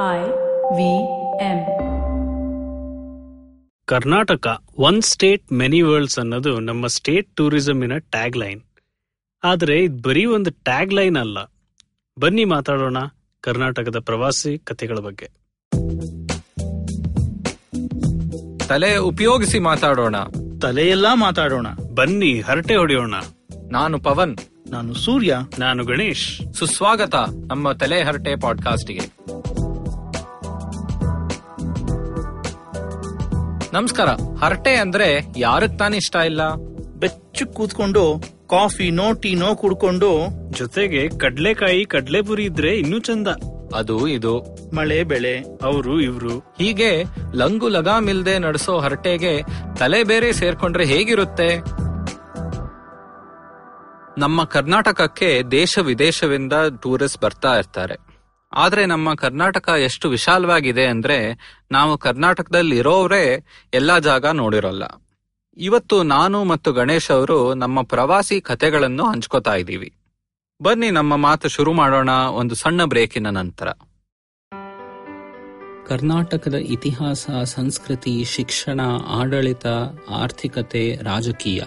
I V M. Karnataka one state many worlds ಅನ್ನೋದು ನಮ್ಮ state ಟೂರಿಸಮಿನ tag line ಆದರೆ ಇದು ಬರೀ ಒಂದು ಟ್ಯಾಗ್ ಲೈನ್ ಅಲ್ಲ. ಬನ್ನಿ ಮಾತಾಡೋಣ ಕರ್ನಾಟಕದ ಪ್ರವಾಸಿ ಕಥೆಗಳ ಬಗ್ಗೆ. ತಲೆ ಉಪಯೋಗಿಸಿ ಮಾತಾಡೋಣ. ತಲೆಯೆಲ್ಲ ಮಾತಾಡೋಣ. ಬನ್ನಿ ಹರಟೆ ಹೊಡೆಯೋಣ. ನಾನು ಪವನ್. ನಾನು ಸೂರ್ಯ. ನಾನು ಗಣೇಶ್. ಸುಸ್ವಾಗತ ನಮ್ಮ ತಲೆ ಹರಟೆ ಪಾಡ್ಕಾಸ್ಟ್ಗೆ ನಮಸ್ಕಾರ. ಹರಟೆ ಅಂದ್ರೆ ಯಾರಕ್ ತಾನೇ ಇಷ್ಟ ಇಲ್ಲ? ಬೆಚ್ಚು ಕೂತ್ಕೊಂಡು ಕಾಫಿನೋ ಟೀನೋ ಕುಡ್ಕೊಂಡು ಜೊತೆಗೆ ಕಡ್ಲೆಕಾಯಿ ಕಡ್ಲೆಪುರಿ ಇದ್ರೆ ಇನ್ನೂ ಚಂದ. ಅದು ಇದು. ಮಳೆ ಬೆಳೆ ಅವರು ಇವ್ರು. ಹೀಗೆ ಲಂಗು ಲಗಾಮಿಲ್ದೆ ನಡೆಸೋ ಹರಟೆಗೆ ತಲೆ ಬೇರೆ ಸೇರ್ಕೊಂಡ್ರೆ ಹೇಗಿರುತ್ತೆ? ನಮ್ಮ ಕರ್ನಾಟಕಕ್ಕೆ ದೇಶ ವಿದೇಶದಿಂದ ಟೂರಿಸ್ಟ್ ಬರ್ತಾ ಇರ್ತಾರೆ. ಆದ್ರೆ ನಮ್ಮ ಕರ್ನಾಟಕ ಎಷ್ಟು ವಿಶಾಲವಾಗಿದೆ ಅಂದ್ರೆ ನಾವು ಕರ್ನಾಟಕದಲ್ಲಿ ಇರೋವ್ರೇ ಎಲ್ಲಾ ಜಾಗ ನೋಡಿರೋಲ್ಲ. ಇವತ್ತು ನಾನು ಮತ್ತು ಗಣೇಶ್ ಅವರು ನಮ್ಮ ಪ್ರವಾಸಿ ಕಥೆಗಳನ್ನು ಹಂಚ್ಕೋತಾ ಇದ್ದೀವಿ. ಬನ್ನಿ ನಮ್ಮ ಮಾತು ಶುರು ಮಾಡೋಣ ಒಂದು ಸಣ್ಣ ಬ್ರೇಕಿನ ನಂತರ. ಕರ್ನಾಟಕದ ಇತಿಹಾಸ, ಸಂಸ್ಕೃತಿ, ಶಿಕ್ಷಣ, ಆಡಳಿತ, ಆರ್ಥಿಕತೆ, ರಾಜಕೀಯ